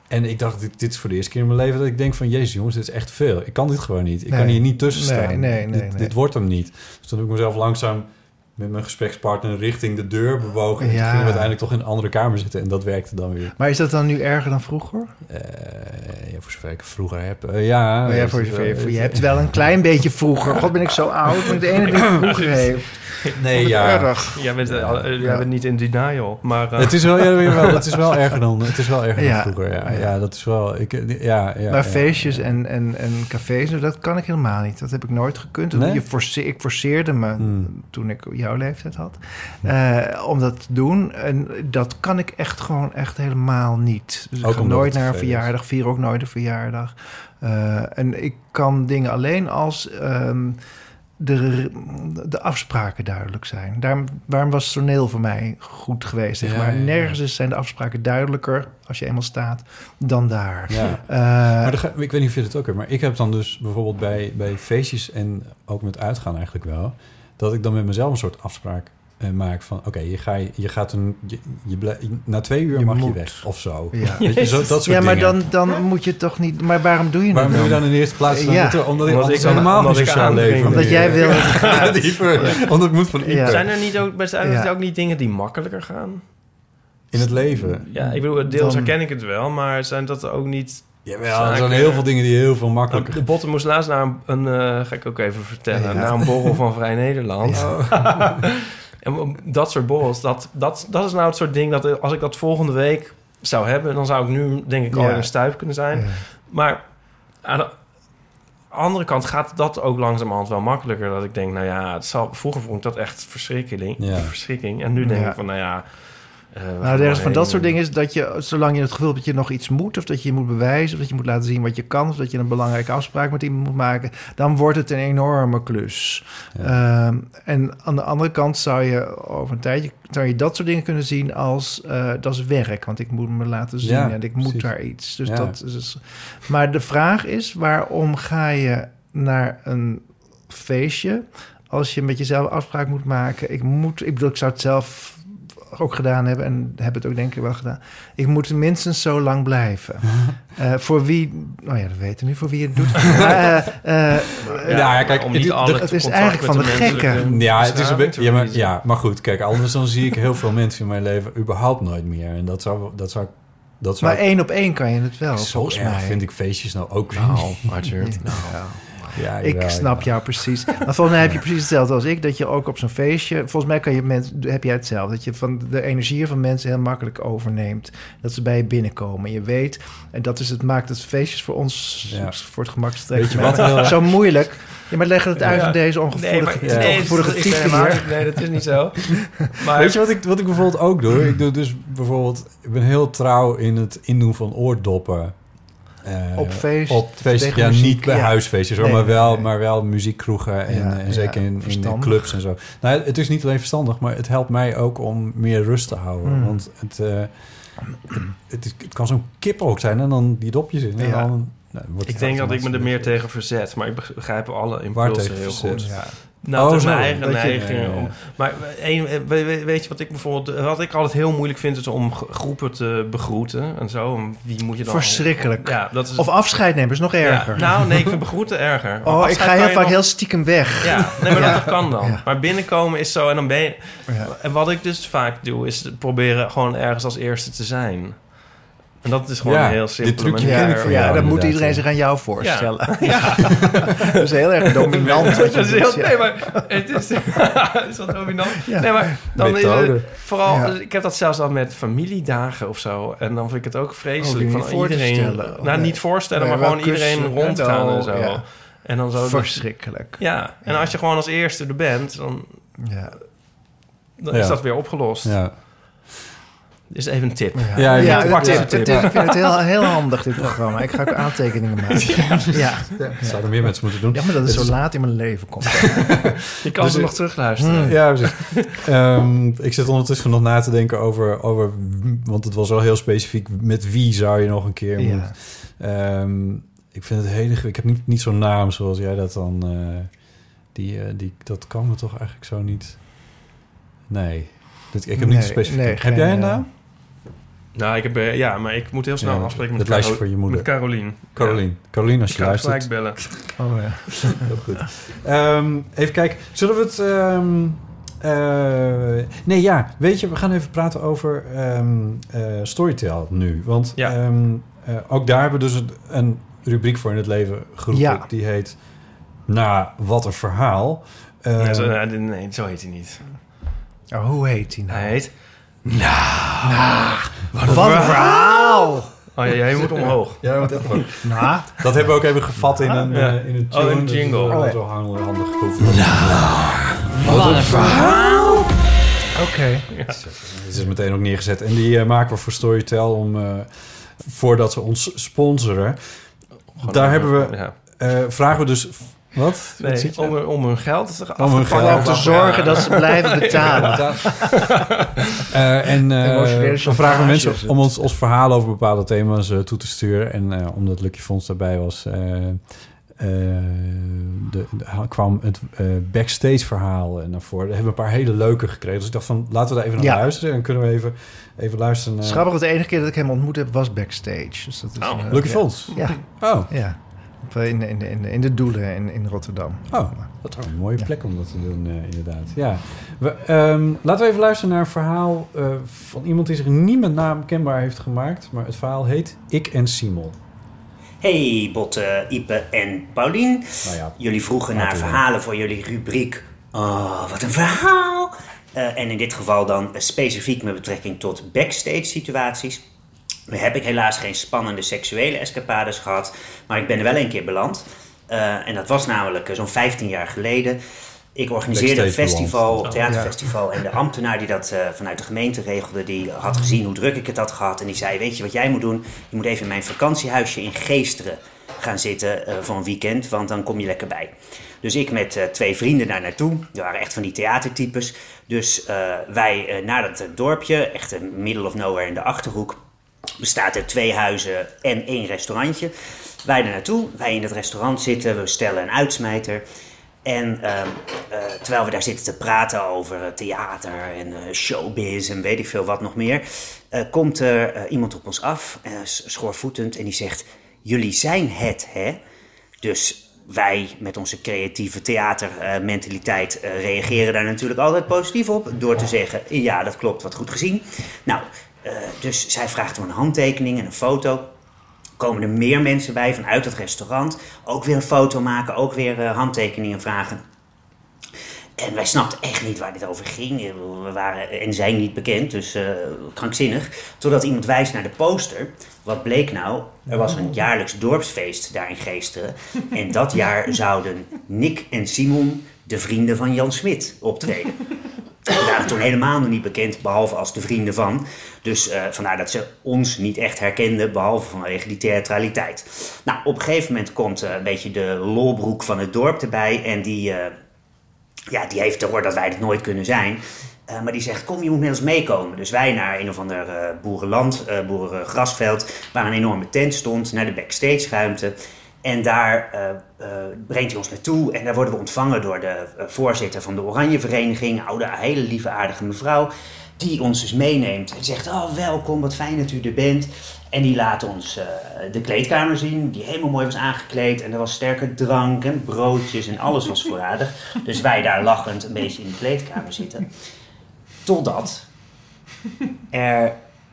En ik dacht, dit, dit is voor de eerste keer in mijn leven dat ik denk van... Jezus jongens, dit is echt veel. Ik kan dit gewoon niet. Ik Nee. kan hier niet tussen staan. nee, nee, dit, nee. dit wordt hem niet. Dus toen heb ik mezelf langzaam met mijn gesprekspartner richting de deur bewogen. En Ja. toen gingen we uiteindelijk toch in een andere kamer zitten. En dat werkte dan weer. Maar is dat dan nu erger dan vroeger? Eh, ja, voor zover ik vroeger heb. Eh, ja, Oh ja, het voor, wel- voor- je hebt wel een klein beetje vroeger. God, ben ik zo oud. Maar de ene die vroeger heeft. Nee, ja. erg. Jij bent, eh, Ja. jij bent niet in denial, maar... Het is wel, ja, jawel, het is wel erger dan, het is wel erger Ja. dan vroeger. Ja, ja, dat is wel. Ik, ja, ja, maar ja, feestjes ja. En, en, en cafés, dat kan ik helemaal niet. Dat heb ik nooit gekund. Nee? Je force, ik forceerde me Hmm. toen ik jouw leeftijd had. eh, om dat te doen. En dat kan ik echt gewoon echt helemaal niet. Dus Ook ik ga nooit naar een verjaardag. Vier ook nooit een verjaardag. Eh, en ik kan dingen alleen als... ehm, de, de afspraken duidelijk zijn. Daarom, waarom was toneel voor mij goed geweest? Zeg maar. ja, ja. Nergens is- zijn de afspraken duidelijker als je eenmaal staat dan daar. Eh, Maar ik weet niet of je het ook hebt, maar ik heb dan dus bijvoorbeeld bij, bij feestjes en ook met uitgaan eigenlijk wel, dat ik dan met mezelf een soort afspraak eh, maak van, oké, je, ga, je gaat een, je, je blij- na twee uur Je mag je weg of zo. Ja. Weet je, zo, dat soort ja, maar dingen. dan, dan moet je toch niet... Maar waarom doe je Waarom doe je dan? dan in de eerste plaats? Ja. Ja. Omdat, omdat ik Omdat ik- helemaal omdat sociaal leven Omdat jij wil... Ja, dieper. Want het moet van. Zijn er niet ook, zijn er Ja. ook niet dingen die makkelijker gaan? In het leven. Ja, ik bedoel, deels Dan- herken ik het wel, maar zijn dat ook niet... Jawel, er zijn heel veel dingen die heel veel makkelijker De botten moest laatst naar een, een, eh, ga ik ook even vertellen, Ja. naar een borrel van Vrij Nederland. Ja. en dat soort borrels, dat, dat, dat is nou het soort ding dat als ik dat volgende week zou hebben, dan zou ik nu denk ik al Ja. in een stuip kunnen zijn. Ja. Maar aan de andere kant gaat dat ook langzamerhand wel makkelijker. Dat ik denk, nou ja, het zal, vroeger vond ik dat echt verschrikking. Ja. verschrikking. En nu denk Ja. ik van, nou ja... eh, Nou, er maar van dat soort dingen is dat je, zolang je het gevoel hebt dat je nog iets moet... of dat je moet bewijzen, of dat je moet laten zien wat je kan... of dat je een belangrijke afspraak met iemand moet maken... dan wordt het een enorme klus. Ehm, en aan de andere kant zou je over een tijdje... zou je dat soort dingen kunnen zien als... eh, dat is werk, want ik moet me laten zien Ja, en ik moet precies. daar iets. Dus Ja. dat is, dus- maar de vraag is, waarom ga je naar een feestje... als je met jezelf afspraak moet maken... ik moet, ik bedoel, ik zou het zelf ook gedaan hebben en heb het ook denk ik wel gedaan. Ik moet minstens zo lang blijven. Eh, voor wie, nou ja, dat weten we niet voor wie je het doet. Maar, eh, eh, Ja, kijk, om het- niet alle het is eigenlijk van de menselijke gekken. Ja, het is een beetje. Ja maar, ja, maar goed, kijk, anders dan zie ik heel veel mensen in mijn leven überhaupt nooit meer. En dat zou, dat zou, dat zou maar één op één kan je het wel, zo volgens erg mij. vind ik feestjes nou ook weer Nou. Arthur. Nou. Ja, Ik snap ja. jou precies. Maar volgens mij heb je precies hetzelfde als ik. Dat je ook op zo'n feestje... Volgens mij kan je mensen, heb jij hetzelfde. Dat je van de energie van mensen heel makkelijk overneemt. Dat ze bij je binnenkomen. Je weet, en dat is het maakt het feestjes voor ons... Ja. voor het gemak Weet je wat Zo moeilijk. Ja, maar leg het uit Ja. in deze Nee, ongevoelige, maar, Ja. nee, type hier. niet- nee, dat is niet zo. Maar Weet je wat ik, wat ik bijvoorbeeld ook doe? Ik doe dus bijvoorbeeld... Ik ben heel trouw in het indoen van oordoppen. Eh, Op feest, Op feest, ja, muziek, niet bij ja. huisfeestjes hoor, Nee, maar, wel, nee, maar wel muziekkroegen en, Ja, en ja, zeker in, in clubs en zo. Nou, het is niet alleen verstandig, maar het helpt mij ook om meer rust te houden. Mm. Want het, eh, het, het, is- het kan zo'n kip ook zijn en dan die dopjes in. En Ja. dan, nou, wordt ik denk dat ik me er meer tegen verzet. Maar ik begrijp alle Waar impulsen heel verzet? goed. Nou, Oh, mijn eigen dat je- neiging. ja, ja, ja. Om, maar een, we- weet je wat ik bijvoorbeeld... Wat ik altijd heel moeilijk vind, is om groepen te begroeten en zo. Wie moet je dan... Verschrikkelijk. Ja, dat is... Of afscheid nemen is nog erger. nou, nee, ik vind begroeten erger. oh, ik ga heel vaak nog- heel stiekem weg. Ja, nee, maar dat kan dan. Maar binnenkomen is zo en dan ben je... En wat ik dus vaak doe, is proberen gewoon ergens als eerste te zijn. En dat is gewoon Ja, een heel dit simpele trucje manier. ken Ja, ik van ja, jou, dan moet iedereen zich aan jou voorstellen. Ja. dat is heel erg dominant. wat je Dat is doet, heel, nee, maar het is, is dat dominant? Ja. Nee, maar dan is het vooral, Ja. ik heb dat zelfs al met familiedagen of zo. En dan vind ik het ook vreselijk Oh, van iedereen. Nou, Nee. niet voorstellen, Nee, maar gewoon iedereen rondgaan en zo. ja. En dan zo. Verschrikkelijk. Ja, en als je gewoon als eerste er bent, dan, Ja. dan Ja. is dat weer opgelost. Ja. Is even een tip. Ja, Ja, ja, tip. ik vind het heel, heel handig, dit programma. Ik ga ook aantekeningen maken. Ja, dat zouden meer mensen moeten doen. ja maar dat het Het zo is- laat in mijn leven komt. Je kan Dus ze ik- nog terugluisteren. Hmm. Ja, precies. Ehm, ik zit ondertussen nog na te denken over, over... Want het was wel heel specifiek. Met wie zou je nog een keer Ja. moeten... Ehm, ik vind het hele... Ik heb niet, niet zo'n naam zoals jij dat dan... eh, die, eh, die, dat kan me toch eigenlijk zo niet... Nee. Ik heb niet Nee, specifiek... nee, heb geen, jij een eh, naam? Nou, ik heb, eh, ja, maar ik moet heel snel Ja, afspreken het met, Caro- voor je moeder. met Carolien. Caroline. Caroline, als Ik je ga luistert. gelijk bellen. Oh, ja. Heel goed. Ehm, even kijken. Zullen we het... ehm, eh, nee, ja. Weet je, we gaan even praten over ehm eh, Storytel nu. Want Ja. ehm, eh, ook daar hebben we dus een, een rubriek voor in het leven geroepen. Ja. Die heet... Nou, wat een verhaal. Ja, zo, nee, nee, zo heet hij niet. Oh, hoe heet die nou? Hij heet... Wat een verhaal! Oh ja, jij moet omhoog. ja, wat echt wel. Nou, Dat hebben we ook even gevat in een, Ja. eh, in een Oh, tune. een dat is jingle. wel Oh, ja. zo handig handig geoefend. Wat een verhaal! oké. Dit is meteen ook neergezet. En die eh, maken we voor Storytel om... eh, voordat ze ons sponsoren. Gewoon Daar hebben we- Ja. Eh, vragen we dus... Wat? Nee, om, hun- om hun geld af te Om hun geld. Om te zorgen dat ze blijven betalen. Eh, en eh, vragen we chantage mensen om ons, ons verhaal over bepaalde thema's eh, toe te sturen. En eh, omdat Lucky Fonds daarbij was, eh, eh, de, de- kwam het eh, backstage verhaal naar voren. Daar hebben we een paar hele leuke gekregen. Dus ik dacht van, laten we daar even naar Ja. luisteren. En kunnen we even, even luisteren naar Schappig, de enige keer dat ik hem ontmoet heb was backstage. Dus dat is, Oh, Lucky ja. Fonds. Ja, Oh, ja. Op, eh, In, in, in, in de Doelen in, in Rotterdam. oh, dat is een mooie plek om dat te doen, eh, inderdaad. Ja. We, ehm, laten we even luisteren naar een verhaal eh, van iemand die zich niet met naam kenbaar heeft gemaakt. Maar het verhaal heet Ik en Simon. Hey Botte, Ipe en Paulien. Nou ja, Jullie vroegen naar verhalen voor jullie rubriek. Oh, wat een verhaal! Eh, en in dit geval dan specifiek met betrekking tot backstage situaties. Heb ik helaas geen spannende seksuele escapades gehad, maar ik ben er wel een keer beland. Eh, en dat was namelijk eh, zo'n 15 jaar geleden. Ik organiseerde een festival, een theaterfestival. En de ambtenaar die dat eh, vanuit de gemeente regelde, die had gezien hoe druk ik het had gehad. En die zei, weet je wat jij moet doen? Je moet even in mijn vakantiehuisje in Geesteren gaan zitten eh, voor een weekend, want dan kom je lekker bij. Dus ik met twee vrienden daar naartoe. Die waren echt van die theatertypes. Dus wij naar dat dorpje, echt een middle of nowhere in de Achterhoek. Bestaat uit twee huizen en één restaurantje. Wij er naartoe, wij in het restaurant zitten, we stellen een uitsmijter. En ehm, eh, terwijl we daar zitten te praten over eh, theater en eh, showbiz en weet ik veel wat nog meer, komt er iemand op ons af, schoorvoetend, en die zegt: Jullie zijn het, hè? Dus wij met onze creatieve theatermentaliteit reageren daar natuurlijk altijd positief op. Door te zeggen, ja dat klopt, wat goed gezien. Nou, eh, dus zij vraagt om een handtekening en een foto. Komen er meer mensen bij vanuit het restaurant. Ook weer een foto maken, ook weer eh, handtekeningen vragen. En wij snapten echt niet waar dit over ging. We waren en zijn niet bekend, dus eh, krankzinnig. Totdat iemand wijst naar de poster. Wat bleek nou? Er was een jaarlijks dorpsfeest daar in Geesteren. En dat jaar zouden Nick en Simon, de vrienden van Jan Smit, optreden. We waren toen helemaal nog niet bekend, behalve als de vrienden van. Dus eh, vandaar dat ze ons niet echt herkenden, behalve vanwege die theatraliteit. Nou, op een gegeven moment komt eh, een beetje de lolbroek van het dorp erbij. En die, eh, ja, die heeft te horen dat wij het nooit kunnen zijn. Maar die zegt, kom, je moet met ons meekomen. Dus wij naar een of ander eh, boerenland, boerengrasveld, waar een enorme tent stond, naar de backstage ruimte. En daar uh, brengt hij ons naartoe en daar worden we ontvangen door de uh, voorzitter van de Oranje Vereniging, oude, hele lieve, aardige mevrouw, die ons dus meeneemt en zegt, oh welkom, wat fijn dat u er bent. En die laat ons de kleedkamer zien, die helemaal mooi was aangekleed en er was sterke drank en broodjes en alles was voorradig. dus wij daar lachend een beetje in de kleedkamer zitten. Totdat er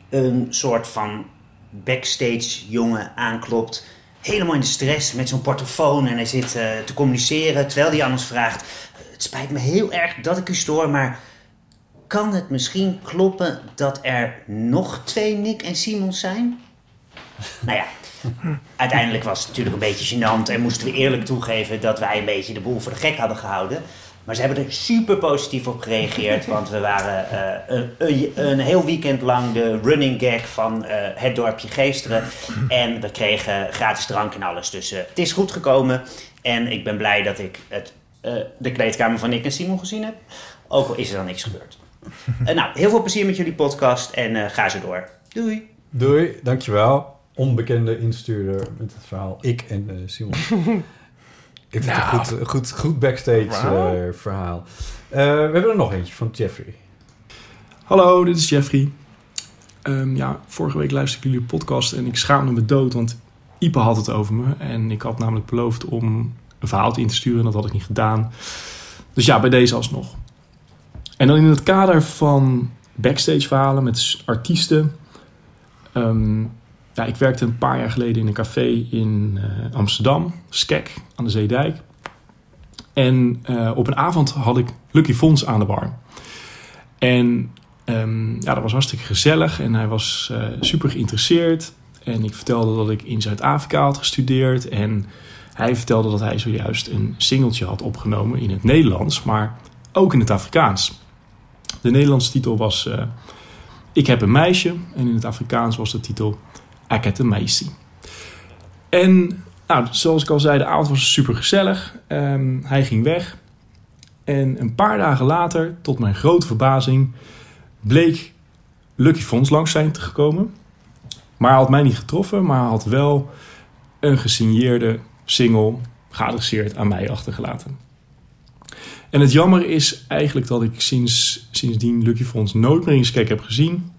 een soort van backstage jongen aanklopt helemaal in de stress met zo'n portofoon en hij zit uh, te communiceren terwijl hij ons vraagt: Het spijt me heel erg dat ik u stoor, maar kan het misschien kloppen dat er nog twee Nick en Simons zijn? nou ja, uiteindelijk was het natuurlijk een beetje gênant en moesten we eerlijk toegeven dat wij een beetje de boel voor de gek hadden gehouden. Maar ze hebben er super positief op gereageerd. Want we waren uh, een, een, heel weekend lang de running gag van uh, het dorpje Geesteren. En we kregen gratis drank en alles. Dus het is goed gekomen. En ik ben blij dat ik het, de kleedkamer van Nick en Simon gezien heb. Ook al is er dan niks gebeurd. nou, heel veel plezier met jullie podcast en ga zo door. Doei. Doei, dankjewel. Onbekende instuurder met het verhaal. Ik en Simon. Ik vind het een goed, goed, goed backstage uh, verhaal. Uh, we hebben er nog eentje van Jeffrey. Hallo, dit is Jeffrey. Um, ja, vorige week luisterde ik jullie podcast en ik schaamde me dood, want Ipe had het over me. En ik had namelijk beloofd om een verhaal in te sturen en dat had ik niet gedaan. Dus ja, bij deze alsnog. En dan in het kader van backstage verhalen met artiesten... Um, ja, ik werkte een paar jaar geleden in een café in uh, Amsterdam, Skek, aan de Zeedijk. En uh, op een avond had ik Lucky Fons aan de bar. En um, ja, dat was hartstikke gezellig en hij was uh, super geïnteresseerd. En ik vertelde dat ik in Zuid-Afrika had gestudeerd. En hij vertelde dat hij zojuist een singeltje had opgenomen in het Nederlands, maar ook in het Afrikaans. De Nederlandse titel was Ik heb een meisje en in het Afrikaans was de titel Akette Meisje. En nou, zoals ik al zei, de avond was super gezellig. Um, hij ging weg. En een paar dagen later, tot mijn grote verbazing, bleek Lucky Fons langs zijn te gekomen. Maar hij had mij niet getroffen, maar had wel een gesigneerde single geadresseerd aan mij achtergelaten. En het jammer is eigenlijk dat ik sinds, sindsdien Lucky Fons nooit meer in Skek heb gezien.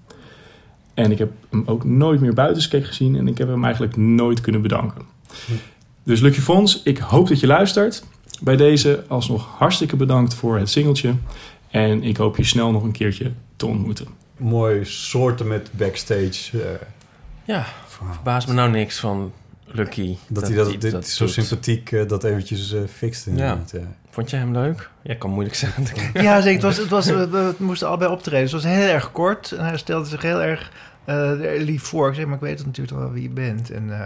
En ik heb hem ook nooit meer buitenskek gezien en ik heb hem eigenlijk nooit kunnen bedanken. Dus Lucky Fons, ik hoop dat je luistert. Bij deze alsnog hartstikke bedankt voor het singeltje. En ik hoop je snel nog een keertje te ontmoeten. Mooi soorten met backstage. Uh, ja, verbaas me nou niks van Lucky. Dat, hij dat, dit, zo sympathiek uh, dat eventjes uh, fixt. Ja. Vond jij hem leuk? Ja, kan moeilijk zeggen. ja, zeker. Het, was, het, was, we moesten allebei optreden. Dus het was heel erg kort. En hij stelde zich heel erg uh, lief voor. Ik zeg, maar ik weet natuurlijk wel wie je bent. En uh,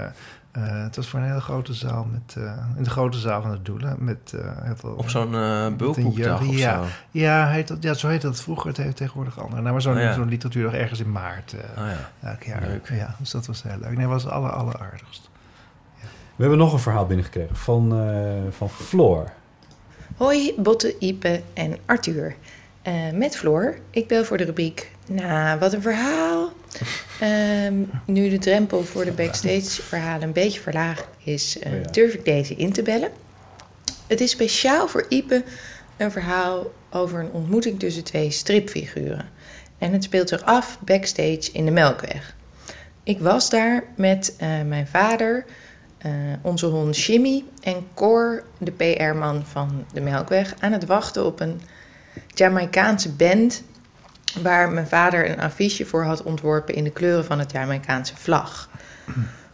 uh, het was voor een hele grote zaal met in de grote zaal van het Doelen met heel veel, op zo'n uh, bulkboekdag of ja, zo. Ja, heet dat, ja, zo heet dat vroeger. Het heeft tegenwoordig andere. Nou, maar zo'n oh, ja. literatuur ergens in maart. oh, ja. elk jaar. Leuk. Ja, dus dat was heel leuk. Nee, was alle alleraardigst. Ja. We hebben nog een verhaal binnengekregen van, van Floor. Hoi, Botte, Ipe en Arthur. Met Floor. Ik bel voor de rubriek nou, wat een verhaal. Um, nu de drempel voor de backstage verhalen een beetje verlaagd is, uh, durf ik deze in te bellen. Het is speciaal voor Ipe een verhaal over een ontmoeting tussen twee stripfiguren. En het speelt zich af backstage in de Melkweg. Ik was daar met uh, mijn vader, uh, onze hond Jimmy en Cor, de PR-man van de Melkweg, aan het wachten op een Jamaicaanse band waar mijn vader een affiche voor had ontworpen in de kleuren van het Jamaicaanse vlag.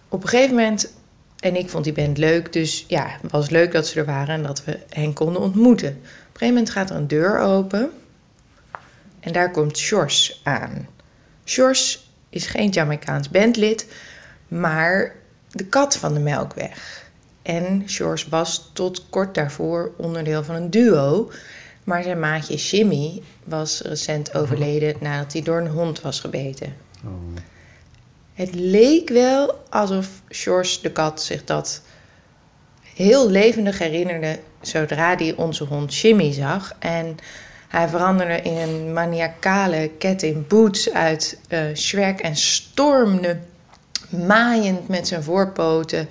Op een gegeven moment, en ik vond die band leuk, dus ja, het was leuk dat ze er waren en dat we hen konden ontmoeten. Op een gegeven moment gaat er een deur open en daar komt Sjors aan. Sjors is geen Jamaicaans bandlid, maar de kat van de Melkweg. En Sjors was tot kort daarvoor onderdeel van een duo maar zijn maatje Jimmy was recent overleden nadat hij door een hond was gebeten. Oh. Het leek wel alsof George de kat zich dat heel levendig herinnerde zodra hij onze hond Jimmy zag. En hij veranderde in een maniacale cat in boots uit uh, Shrek en stormde maaiend met zijn voorpoten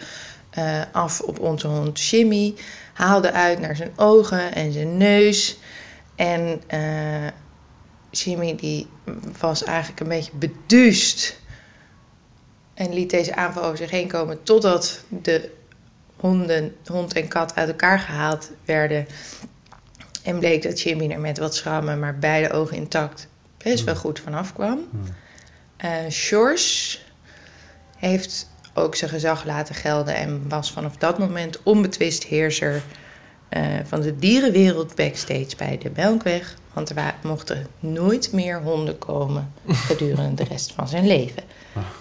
eh, af op onze hond Jimmy. Haalde uit naar zijn ogen en zijn neus. En eh, Jimmy die was eigenlijk een beetje beduust. En liet deze aanval over zich heen komen totdat de honden, hond en kat uit elkaar gehaald werden. En bleek dat Jimmy er met wat schrammen, maar beide ogen intact, best wel goed vanaf kwam. Eh Sjors heeft ook zijn gezag laten gelden en was vanaf dat moment onbetwist heerser eh, van de dierenwereld backstage bij de Melkweg. Want er mochten nooit meer honden komen gedurende de rest van zijn leven.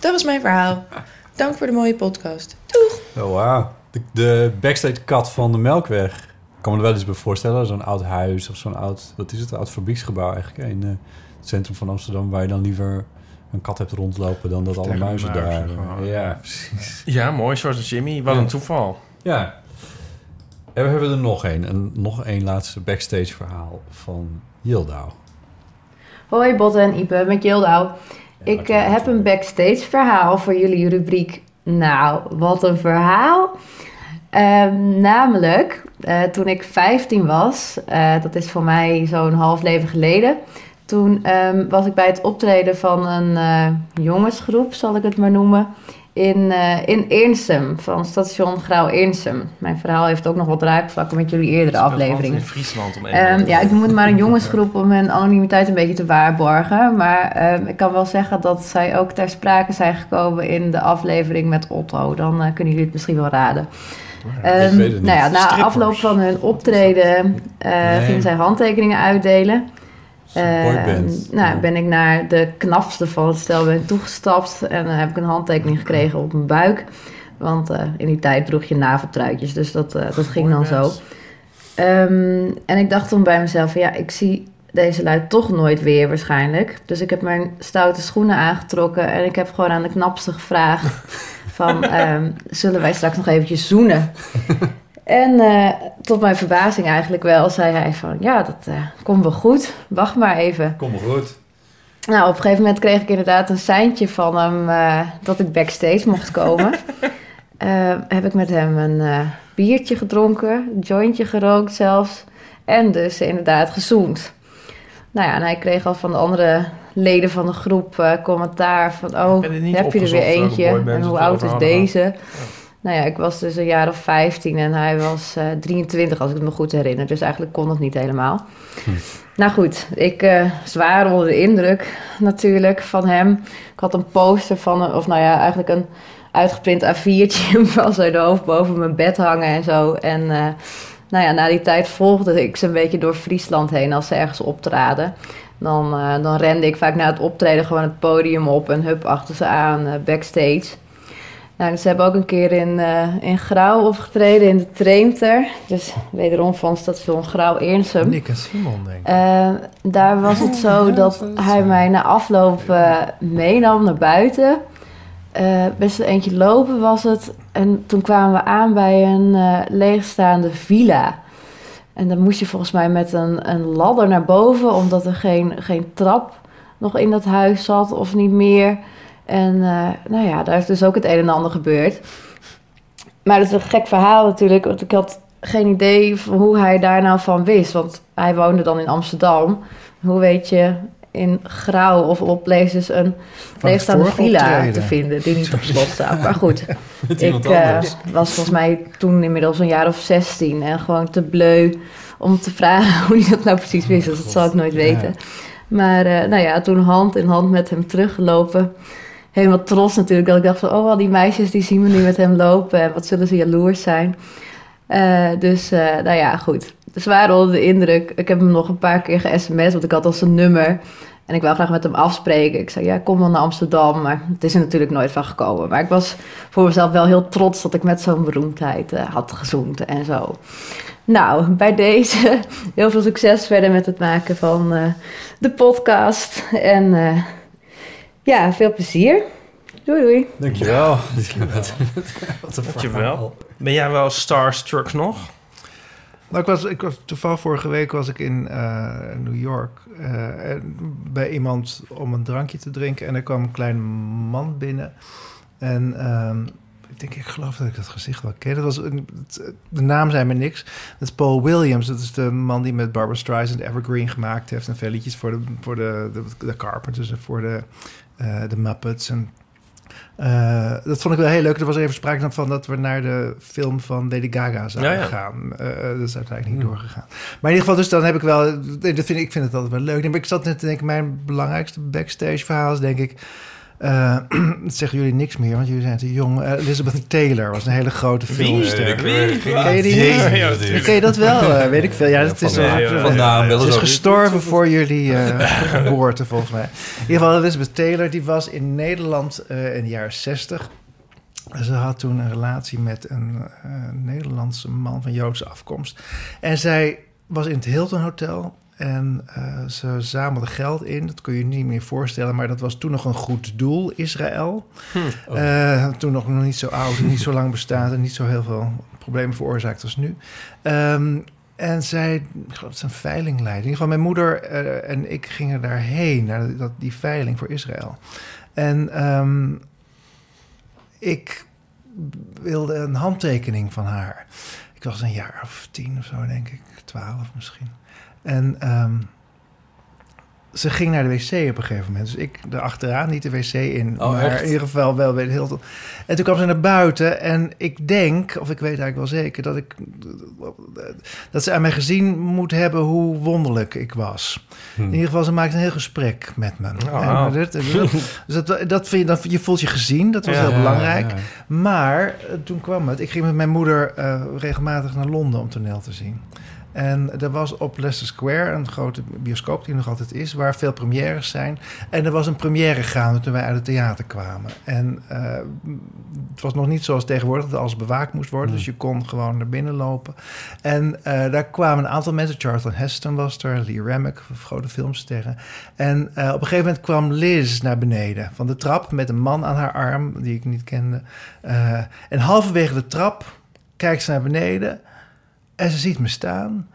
Dat was mijn verhaal. Dank voor de mooie podcast. Doeg! Oh, wauw. De, de backstage kat van de Melkweg. Ik kan me er wel eens bij voorstellen. Zo'n oud huis of zo'n oud... Wat is het? Een oud fabrieksgebouw eigenlijk. In eh, het centrum van Amsterdam. Waar je dan liever een kat hebt rondlopen dan dat alle muizen daar... gewoon. Ja, precies. Ja, mooi, zoals Jimmy. Wat Ja. een toeval. Ja. En we hebben er nog één. En nog één laatste backstage verhaal van Yildau. Hoi Botte en Ipe, met Jildau. Ik eh, heb een backstage verhaal voor jullie rubriek. Nou, wat een verhaal. Ehm, namelijk, eh, toen ik 15 was, eh, dat is voor mij zo'n half leven geleden. Toen ehm, was ik bij het optreden van een jongensgroep, zal ik het maar noemen. In, eh in Eensum, van station Grauw Eensum. Mijn verhaal heeft ook nog wat raakvlakken met jullie eerdere afleveringen. in Friesland om Ehm, ja, ik noem het maar een jongensgroep om hun anonimiteit een beetje te waarborgen. Maar ehm, ik kan wel zeggen dat zij ook ter sprake zijn gekomen in de aflevering met Otto. Dan eh, kunnen jullie het misschien wel raden. Niet. Nou ja, na Strippers. afloop van hun optreden eh Nee. gingen zij handtekeningen uitdelen. Boyband. nou, ben ik naar de knapste van het stel ben toegestapt en dan heb ik een handtekening gekregen op mijn buik. Want eh, in die tijd droeg je naveltruitjes, dus dat, eh, dat ging dan zo. Ehm, en ik dacht toen bij mezelf, van, ja, ik zie deze lui toch nooit weer waarschijnlijk. Dus ik heb mijn stoute schoenen aangetrokken en ik heb gewoon aan de knapste gevraagd van, ehm, zullen wij straks nog eventjes zoenen? En eh, tot mijn verbazing eigenlijk wel, zei hij van, ja, dat eh, komt wel goed, wacht maar even. Kom maar goed. Nou, op een gegeven moment kreeg ik inderdaad een seintje van hem eh, dat ik backstage mocht komen. Heb ik met hem een biertje gedronken, een jointje gerookt zelfs. En dus inderdaad gezoend. Nou ja, en hij kreeg al van de andere leden van de groep commentaar van... Oh, heb je er weer eentje? En hoe oud is deze? Nou ja, ik was dus een jaar of 15 en hij was eh 23 als ik het me goed herinner. Dus eigenlijk kon het niet helemaal. Nou goed, ik eh zwaar onder de indruk natuurlijk van hem. Ik had een poster van, hem, of nou ja, eigenlijk een uitgeprint A4'tje van zijn hoofd boven mijn bed hangen en zo. En eh, nou ja, na die tijd volgde ik ze een beetje door Friesland heen als ze ergens optraden. Dan, eh, dan rende ik vaak na het optreden gewoon het podium op en hup achter ze aan, eh, backstage. Nou, dus ze hebben ook een keer in, eh in Grauw opgetreden, in de Treemter. Dus wederom van station Grauw-Eernsum. Nick en Simon, denk ik. Eh, daar was het zo dat hij mij na afloop eh, meenam naar buiten. Eh, best een eentje lopen was het. En toen kwamen we aan bij een eh, leegstaande villa. En dan moest je volgens mij met een, een ladder naar boven, omdat er geen, geen trap nog in dat huis zat of niet meer. En eh, nou ja, daar is dus ook het een en ander gebeurd. Maar dat is een gek verhaal natuurlijk, want ik had geen idee van hoe hij daar nou van wist. Want hij woonde dan in Amsterdam. Hoe weet je in Grauw of op places een leegstaande villa te vinden die niet op slot staat. Maar goed, ik eh, was volgens mij toen inmiddels een jaar of 16 en gewoon te bleu om te vragen hoe hij dat nou precies wist. Dus dat zal ik nooit weten. Maar eh, nou ja, toen hand in hand met hem teruggelopen. Helemaal trots natuurlijk. Dat ik dacht van, oh, al die meisjes die zien me nu met hem lopen. En wat zullen ze jaloers zijn. Eh, dus, eh, nou ja, goed. Zwaar onder de indruk. Ik heb hem nog een paar keer ge-sms, want ik had al zijn nummer. En ik wou graag met hem afspreken. Ik zei, ja, kom dan naar Amsterdam. Maar het is er natuurlijk nooit van gekomen. Maar ik was voor mezelf wel heel trots dat ik met zo'n beroemdheid eh, had gezoend en zo. Nou, bij deze heel veel succes verder met het maken van de podcast. En ja, veel plezier. Doei doei. Dankjewel. Wat een Dankjewel. Ben jij wel starstruck nog? Nou, ik was, ik was toevallig vorige week was ik in eh, New York eh, en bij iemand om een drankje te drinken. En er kwam een klein man binnen. En ehm, ik denk, ik geloof dat ik dat gezicht wel ken. Dat was een, het- de naam zei me niks. Dat is Paul Williams. Dat is de man die met Barbara Streisand Evergreen gemaakt heeft. En veel liedjes voor de, voor de, de, de Carpenters en voor de, de Muppets. En, eh, dat vond ik wel heel leuk. Er was even sprake van dat we naar de film van Lady Gaga zouden Ja, ja. gaan. Eh, dat is uiteindelijk niet doorgegaan. Maar in ieder geval, dus dan heb ik wel... Dat vind ik, ik vind het altijd wel leuk. Maar ik zat net te denken, mijn belangrijkste backstage verhaal is denk ik... eh, dat zeggen jullie niks meer, want jullie zijn te jong. Eh, Elizabeth Taylor was een hele grote filmster. Wie? Ken je die niet? Ken je dat wel? Eh, weet ik veel. Ja, dat is. Vandaan ze is ook- gestorven voor jullie eh, geboorte, volgens mij. In ieder geval, Elizabeth Taylor, die was in Nederland eh, in de jaren 60. Ze had toen een relatie met een eh, Nederlandse man van Joodse afkomst. En zij was in het Hilton Hotel. En eh, ze zamelde geld in. Dat kun je je niet meer voorstellen. Maar dat was toen nog een goed doel, Israël. Eh, toen nog, nog niet zo oud niet zo lang bestaat. En niet zo heel veel problemen veroorzaakt als nu. Ehm, en zij, ik geloof dat ze een veiling leidde. In ieder geval mijn moeder eh, en ik gingen daarheen. Naar dat, die veiling voor Israël. En ehm, ik wilde een handtekening van haar. Ik was een jaar of tien of zo, denk ik. Twaalf misschien. En ehm, ze ging naar de wc op een gegeven moment. Dus ik er achteraan, niet de wc in. Oh, maar echt? in ieder geval wel bij de Hilton. En toen kwam ze naar buiten. En ik denk, of ik weet eigenlijk wel zeker... dat, ik, dat ze aan mij gezien moet hebben hoe wonderlijk ik was. Hm. In ieder geval, ze maakte een heel gesprek met me. Oh. En dit- dus dat, dat vind je, dat, je voelt je gezien, dat was Ja, heel Ja, belangrijk. ja. Maar eh, toen kwam het. Ik ging met mijn moeder eh, regelmatig naar Londen om toneel te zien. En er was op Leicester Square een grote bioscoop die nog altijd is, waar veel premières zijn. En er was een première gaande toen wij uit het theater kwamen. En eh, het was nog niet zoals tegenwoordig dat alles bewaakt moest worden. Dus je kon gewoon naar binnen lopen. En eh, daar kwamen een aantal mensen. Charlton Heston was er, Lee Remick, grote filmsterren. En eh, op een gegeven moment kwam Liz naar beneden van de trap met een man aan haar arm die ik niet kende. En halverwege de trap kijkt ze naar beneden en ze ziet me staan.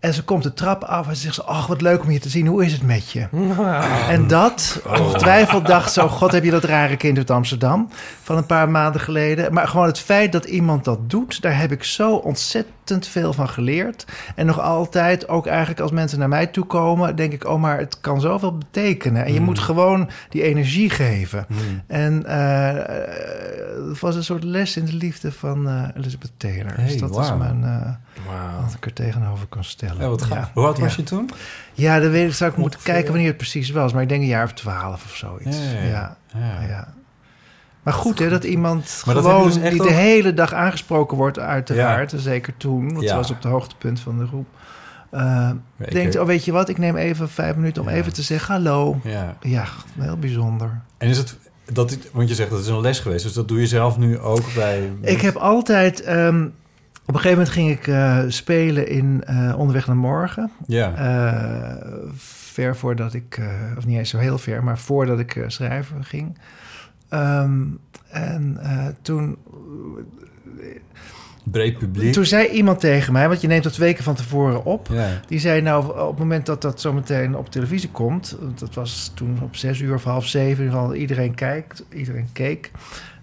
En ze komt de trap af en ze zegt: Ach, wat leuk om je te zien. Hoe is het met je? En dat, ongetwijfeld dacht ze... Oh god, heb je dat rare kind uit Amsterdam van een paar maanden geleden. Maar gewoon het feit dat iemand dat doet... daar heb ik zo ontzettend veel van geleerd. En nog altijd, ook eigenlijk als mensen naar mij toe komen... denk ik, oh, maar het kan zoveel betekenen. En je moet gewoon die energie geven. En eh, eh, het was een soort les in de liefde van eh, Elizabeth Taylor. Hey, dus dat is mijn... Wauw. wat ik er tegenover kan stellen. Ja, wat gaaf. Ja. Hoe oud was Ja. je toen? Ja, dat weet ik. Zou ik moeten kijken wanneer het precies was. Maar ik denk een jaar of twaalf of zoiets. Ja. ja. Maar goed, hè, dat iemand Maar gewoon dus die ook- de hele dag aangesproken wordt, uiteraard. Zeker toen, want Ja. ze was op het hoogtepunt van de groep. Eh Ik- denkt, oh weet je wat, ik neem even vijf minuten om Ja. even te zeggen hallo. Ja. Ja, heel bijzonder. En is het... Dat, want je zegt dat is een les geweest, dus dat doe je zelf nu ook bij... Ik heb altijd... ehm, op een gegeven moment ging ik eh, spelen in eh, Onderweg naar Morgen. Ja. Eh, ver voordat ik, eh, of niet eens zo heel ver, maar voordat ik eh, schrijven ging. Ehm, en eh, toen, Breed publiek. toen zei iemand tegen mij, want je neemt dat weken van tevoren op. Ja. Die zei nou, op het moment dat dat zometeen op televisie komt... dat was toen op zes uur of half zeven... in ieder geval iedereen kijkt, iedereen keek...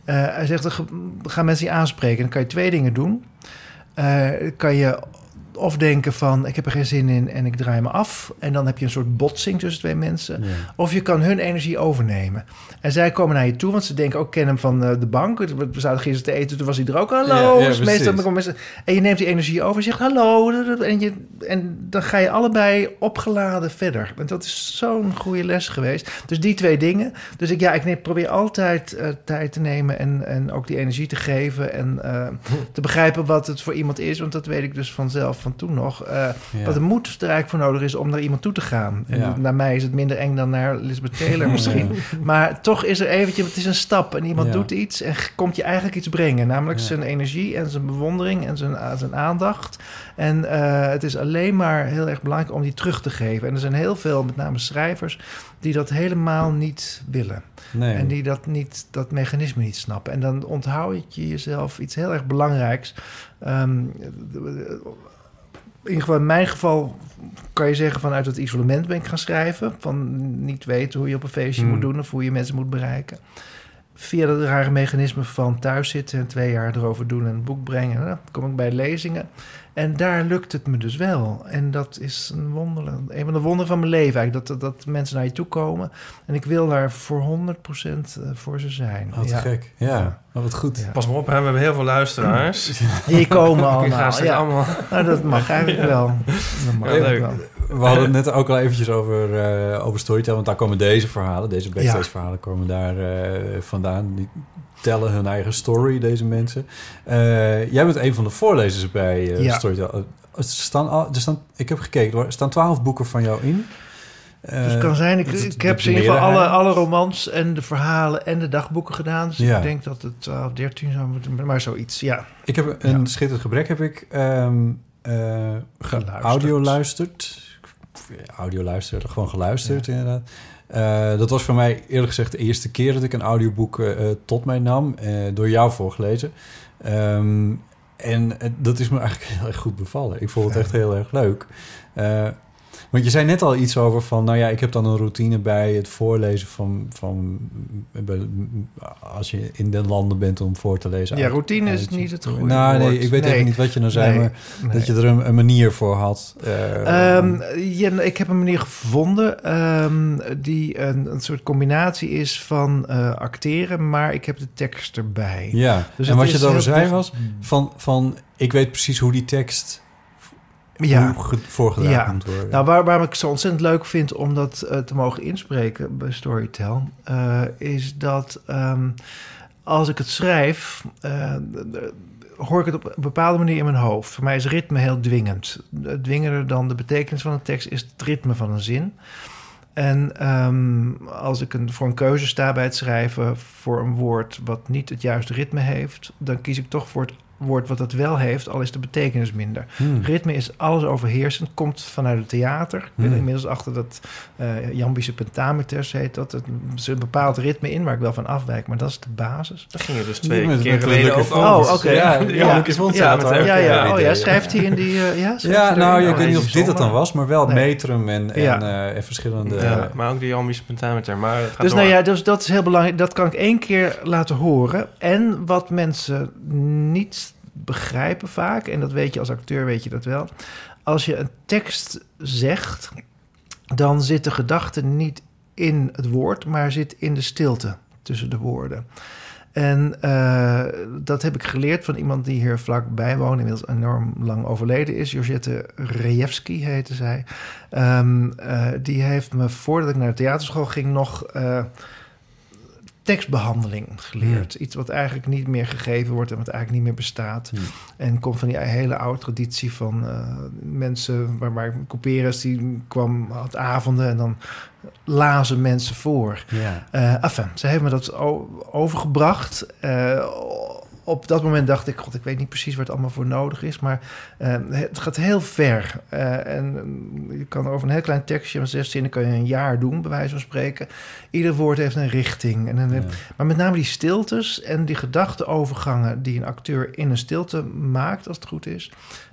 Eh, hij zegt, dan gaan mensen je aanspreken. Dan kan je twee dingen doen. Eh, kan je of denken van, ik heb er geen zin in en ik draai me af. En dan heb je een soort botsing tussen twee mensen. Ja. Of je kan hun energie overnemen. En zij komen naar je toe, want ze denken ook, ken hem van eh, de bank. We zaten gisteren te eten, toen was hij er ook. Hallo. Ja, ja, Dus meestal precies. komen mensen- en je neemt die energie over en zegt hallo. En, je, en dan ga je allebei opgeladen verder. En dat is zo'n goede les geweest. Dus die twee dingen. Dus ik, ja, ik neem, probeer altijd eh, tijd te nemen en, en ook die energie te geven. En eh, te begrijpen wat het voor iemand is. Want dat weet ik dus vanzelf van toen nog. eh, Ja. Wat de moed er eigenlijk voor nodig is om naar iemand toe te gaan. En Ja. naar mij is het minder eng dan naar Elizabeth Taylor misschien. Maar toch is er eventjes, het is een stap. En iemand doet iets en komt je eigenlijk iets brengen. Namelijk zijn energie en zijn bewondering en zijn, zijn aandacht. En eh, het is alleen maar heel erg belangrijk om die terug te geven. En er zijn heel veel, met name schrijvers, die dat helemaal niet willen. Nee. En die dat, niet, dat mechanisme niet snappen. En dan onthoud je jezelf iets heel erg belangrijks. Ehm, in ieder geval in mijn geval kan je zeggen vanuit het isolement ben ik gaan schrijven. Van niet weten hoe je op een feestje Hmm. moet doen of hoe je mensen moet bereiken. Via dat rare mechanisme van thuis zitten en twee jaar erover doen en een boek brengen, nou, dan kom ik bij lezingen. En daar lukt het me dus wel. En dat is een wonder, een van de wonderen van mijn leven eigenlijk. Dat, dat, mensen naar je toe komen. En ik wil daar voor 100% voor ze zijn. Wat ja. gek. Ja, oh, wat goed. Pas maar op, hè, we hebben heel veel luisteraars. Die komen allemaal. ga straks ja. allemaal... Nou, dat mag eigenlijk wel. Dat mag Ja, eigenlijk leuk. wel. We hadden het net ook al eventjes over, eh over Storytel, want daar komen deze verhalen, deze backstage verhalen komen daar eh, vandaan. Die tellen hun eigen story, deze mensen. Eh, jij bent een van de voorlezers bij Ja. Storytel. Eh, Er staan, al- er staan, ik heb gekeken, hoor, er staan twaalf boeken van jou in. Dus het kan zijn, ik, het- ik de- heb ze in ieder geval alle, alle romans en de verhalen en de dagboeken gedaan. Dus Ja. ik denk dat het 12, 13 zou moeten, maar zoiets, ja. Ik heb een schitterend gebrek, heb ik Geluisterd. audio luisterd. Audio luisteren, gewoon geluisterd inderdaad. Eh, dat was voor mij eerlijk gezegd de eerste keer dat ik een audioboek eh, eh, tot mij nam. door jou voorgelezen. Ehm, en dat is me eigenlijk heel erg goed bevallen. Ik vond het echt heel erg leuk. Want je zei net al iets over van... nou ja, ik heb dan een routine bij het voorlezen van... van als je in de landen bent om voor te lezen. Ja, uit- routine is niet het goede Nou, nee, ik weet Nee. even niet wat je nou zei... Nee, maar nee. dat je er een, een manier voor had. Ehm, ja, ik heb een manier gevonden ehm, die een, een soort combinatie is van eh, acteren, maar ik heb de tekst erbij. ja, Dus en wat je erover zei was... Van, van, ik weet precies hoe die tekst Ja. moet worden. Nou, waar, waarom ik het zo ontzettend leuk vind om dat eh, te mogen inspreken bij Storytel, eh, is dat ehm, als ik het schrijf, eh, hoor ik het op een bepaalde manier in mijn hoofd. Voor mij is ritme heel dwingend. Dwingender dan de betekenis van een tekst is het ritme van een zin. En ehm, als ik een, voor een keuze sta bij het schrijven voor een woord wat niet het juiste ritme heeft, dan kies ik toch voor het woord wat het wel heeft, al is de betekenis minder. Hmm. Ritme is alles overheersend, komt vanuit het theater. Ik ben Hmm. inmiddels achter dat uh, Jambische pentameters heet dat. Het een bepaald ritme in waar ik wel van afwijk, maar dat is de basis. Daar ging je dus twee met- keer geleden over. Oh, oké. Ja, Ja, ja, ja, ja, met Ja, ja, oh ja, schrijft hij in die... uh, ja, Ja, nou, ik Oh, weet niet of dit het dan was, maar wel Nee. metrum en, en, Ja. eh, en verschillende... Ja, maar ook die Jambische pentameter. Maar het gaat Dus door. nou ja, dus dat is heel belangrijk. Dat kan ik één keer laten horen. En wat mensen niet begrijpen vaak, en dat weet je als acteur, weet je dat wel. Als je een tekst zegt, dan zit de gedachte niet in het woord, maar zit in de stilte tussen de woorden. En uh, dat heb ik geleerd van iemand die hier vlakbij woont, inmiddels enorm lang overleden is. Josette Rejewski heette zij. Um, uh, die heeft me voordat ik naar de theaterschool ging nog uh, tekstbehandeling geleerd. Hmm. Iets wat eigenlijk niet meer gegeven wordt en wat eigenlijk niet meer bestaat. Hmm. En komt van die hele oude traditie van uh, mensen... waar, waar Couperus die kwam had avonden en dan lazen mensen voor. Ja. Uh, enfin, ze heeft me dat overgebracht. Uh, op dat moment dacht ik, god, ik weet niet precies waar het allemaal voor nodig is, maar uh, het gaat heel ver. Uh, en je kan over een heel klein tekstje van zes zinnen kan je een jaar doen, bij wijze van spreken. Ieder woord heeft een richting. En een, ja. Maar met name die stiltes en die gedachteovergangen die een acteur in een stilte maakt, als het goed is,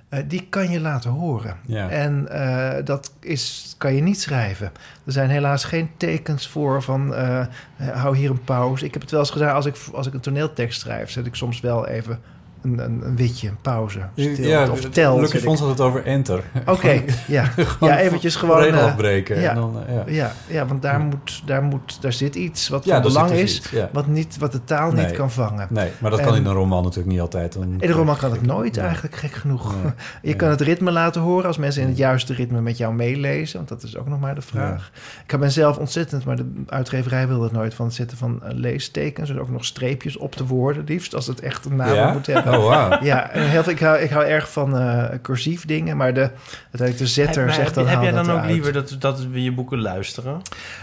uh, die kan je laten horen. Ja. En uh, dat is, kan je niet schrijven. Er zijn helaas geen tekens voor van uh, hou hier een pauze. Ik heb het wel eens gedaan als ik, als ik een toneeltekst schrijf, zet ik soms wel even een, een, een witje, een pauze. Stilte, ja, of tel. Lucky vond het over enter. Oké, okay, ja. ja, eventjes gewoon... Regel afbreken. Ja, en dan, ja. ja, ja, want daar. Moet, daar, moet, daar zit iets wat van belang dus is, iets, wat, niet, wat de taal nee. niet kan vangen. Nee, maar dat en, kan in een roman natuurlijk niet altijd. Dan... In een roman kan het nooit eigenlijk, gek genoeg. Nee. Je kan het ritme laten horen als mensen in het juiste ritme met jou meelezen, want dat is ook nog maar de vraag. Ik ben zelf ontzettend, maar de uitgeverij wil het nooit, van het zetten van leestekens, en ook nog streepjes op de woorden, liefst als het echt een naam moet hebben. Oh, wow. Ja, heel veel, ik, hou, ik hou erg van uh, cursief dingen, maar de, uiteindelijk de zetter heb, zegt dan Heb jij dan ook liever dat, dat we je boeken luisteren?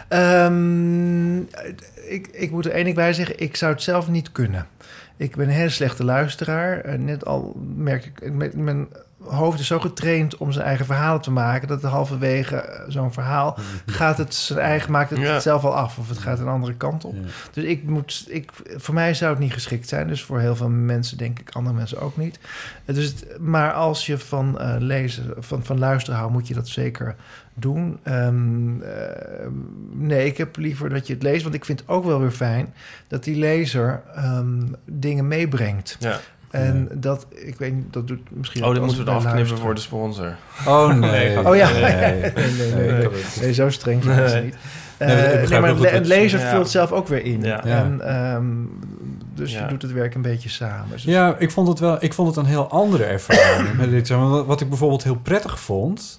Um, ik, ik moet er één ding bij zeggen, ik zou het zelf niet kunnen. Ik ben een hele slechte luisteraar. Uh, net al merk ik, mijn hoofd is zo getraind om zijn eigen verhalen te maken... dat halverwege eh, zo'n verhaal gaat het zijn eigen, maakt het Ja. zelf al af... of het gaat een andere kant op. Dus ik moet, ik, voor mij zou het niet geschikt zijn. Dus voor heel veel mensen denk ik, andere mensen ook niet. Eh, Dus het, maar als je van eh, lezen, van, van luisteren houdt, moet je dat zeker doen. Ehm, eh, nee, ik heb liever dat je het leest. Want ik vind het ook wel weer fijn dat die lezer ehm, dingen meebrengt. Ja. En dat, ik weet niet, dat doet misschien Oh, dit moeten we afknippen luisteren. voor de sponsor. Oh, nee. Oh ja, Nee. nee, nee, nee, nee, nee, zo streng zijn ze niet. Nee, maar Eh, maar je- lezer Ja. vult zelf ook weer in. Ja. En, ehm, dus Ja. je doet het werk een beetje samen. Dus Ja, ik vond het wel. Ik vond het een heel andere ervaring. met dit. Wat ik bijvoorbeeld heel prettig vond.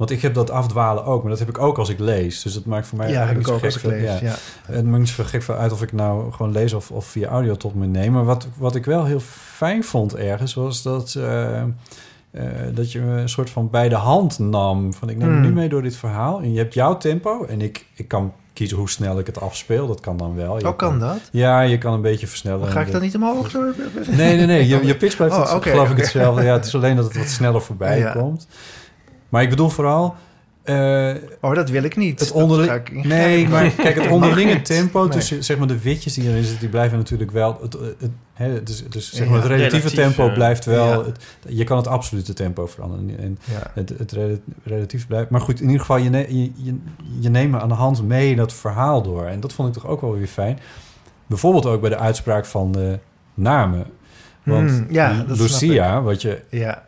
Want ik heb dat afdwalen ook, maar dat heb ik ook als ik lees. Dus dat maakt voor mij ja, eigenlijk niet ook zo als ik lees. Ja. Het maakt niet zo gek veel uit of ik nou gewoon lees of, of via audio tot me neem. Maar wat, wat ik wel heel fijn vond ergens, was dat, eh, eh, dat je me een soort van bij de hand nam. Van ik neem Hmm. nu mee door dit verhaal. En je hebt jouw tempo en ik, ik kan kiezen hoe snel ik het afspeel. Dat kan dan wel. Je Oh, kan dat? Ja, je kan een beetje versnellen. Ga ik dan niet omhoog? Nee, nee, nee. Je, je pitch blijft Oh, het- geloof ik hetzelfde. Ja, het is alleen dat het wat sneller voorbij Ja. komt. Maar ik bedoel vooral... eh, Oh, dat wil ik niet. het onderling... Nee, maar kijk, het onderlinge tempo Nee. tussen zeg maar, de witjes die erin zitten... die blijven natuurlijk wel... Het, het, hè, dus, dus zeg maar, het relatieve Relatief, tempo ja. blijft wel... Ja. Het, je kan het absolute tempo veranderen. En Ja. het, het rela- relatief blijft... Maar goed, in ieder geval, je, ne- je, je, je neemt aan de hand mee dat verhaal door. En dat vond ik toch ook wel weer fijn. Bijvoorbeeld ook bij de uitspraak van de namen. Want Hmm, ja, Lucia, wat je Ja.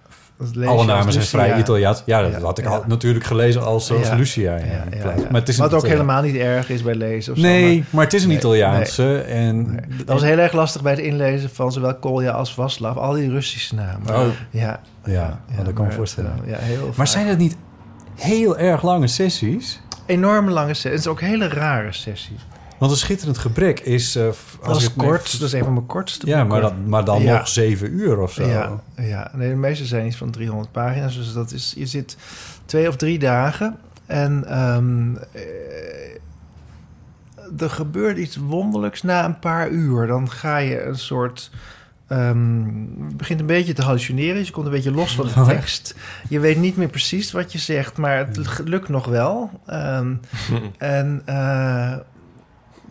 Dat alle namen zijn vrij. Italiaans. Ja, dat had ik al natuurlijk gelezen als, als. Lucia. Maar het is Wat ook helemaal niet erg is bij lezen of zo, Nee, maar- maar, het is een Nee, Italiaanse. En, Nee. Dat was heel erg lastig bij het inlezen van zowel Kolja als Vaslav. Al die Russische namen. Oh. Ja. Ja, dat kan ik me voorstellen. eh, Ja, heel Maar zijn het niet heel erg lange sessies? Enorme lange sessies. Het is ook hele rare sessie. Want een schitterend gebrek is... eh, f- Dat is ik het kort. Dat is een van mijn kortste Ja, maar, dat, maar dan Ja. nog zeven uur of zo. Ja, ja. Nee, de meeste zijn iets van 300 pagina's. Dus dat is, je zit twee of drie dagen. En ehm, eh, er gebeurt iets wonderlijks na een paar uur. Dan ga je een soort... ehm, je begint een beetje te hallucineren. Dus je komt een beetje los van de tekst. Je weet niet meer precies wat je zegt, maar het lukt nog wel. Ehm, en eh,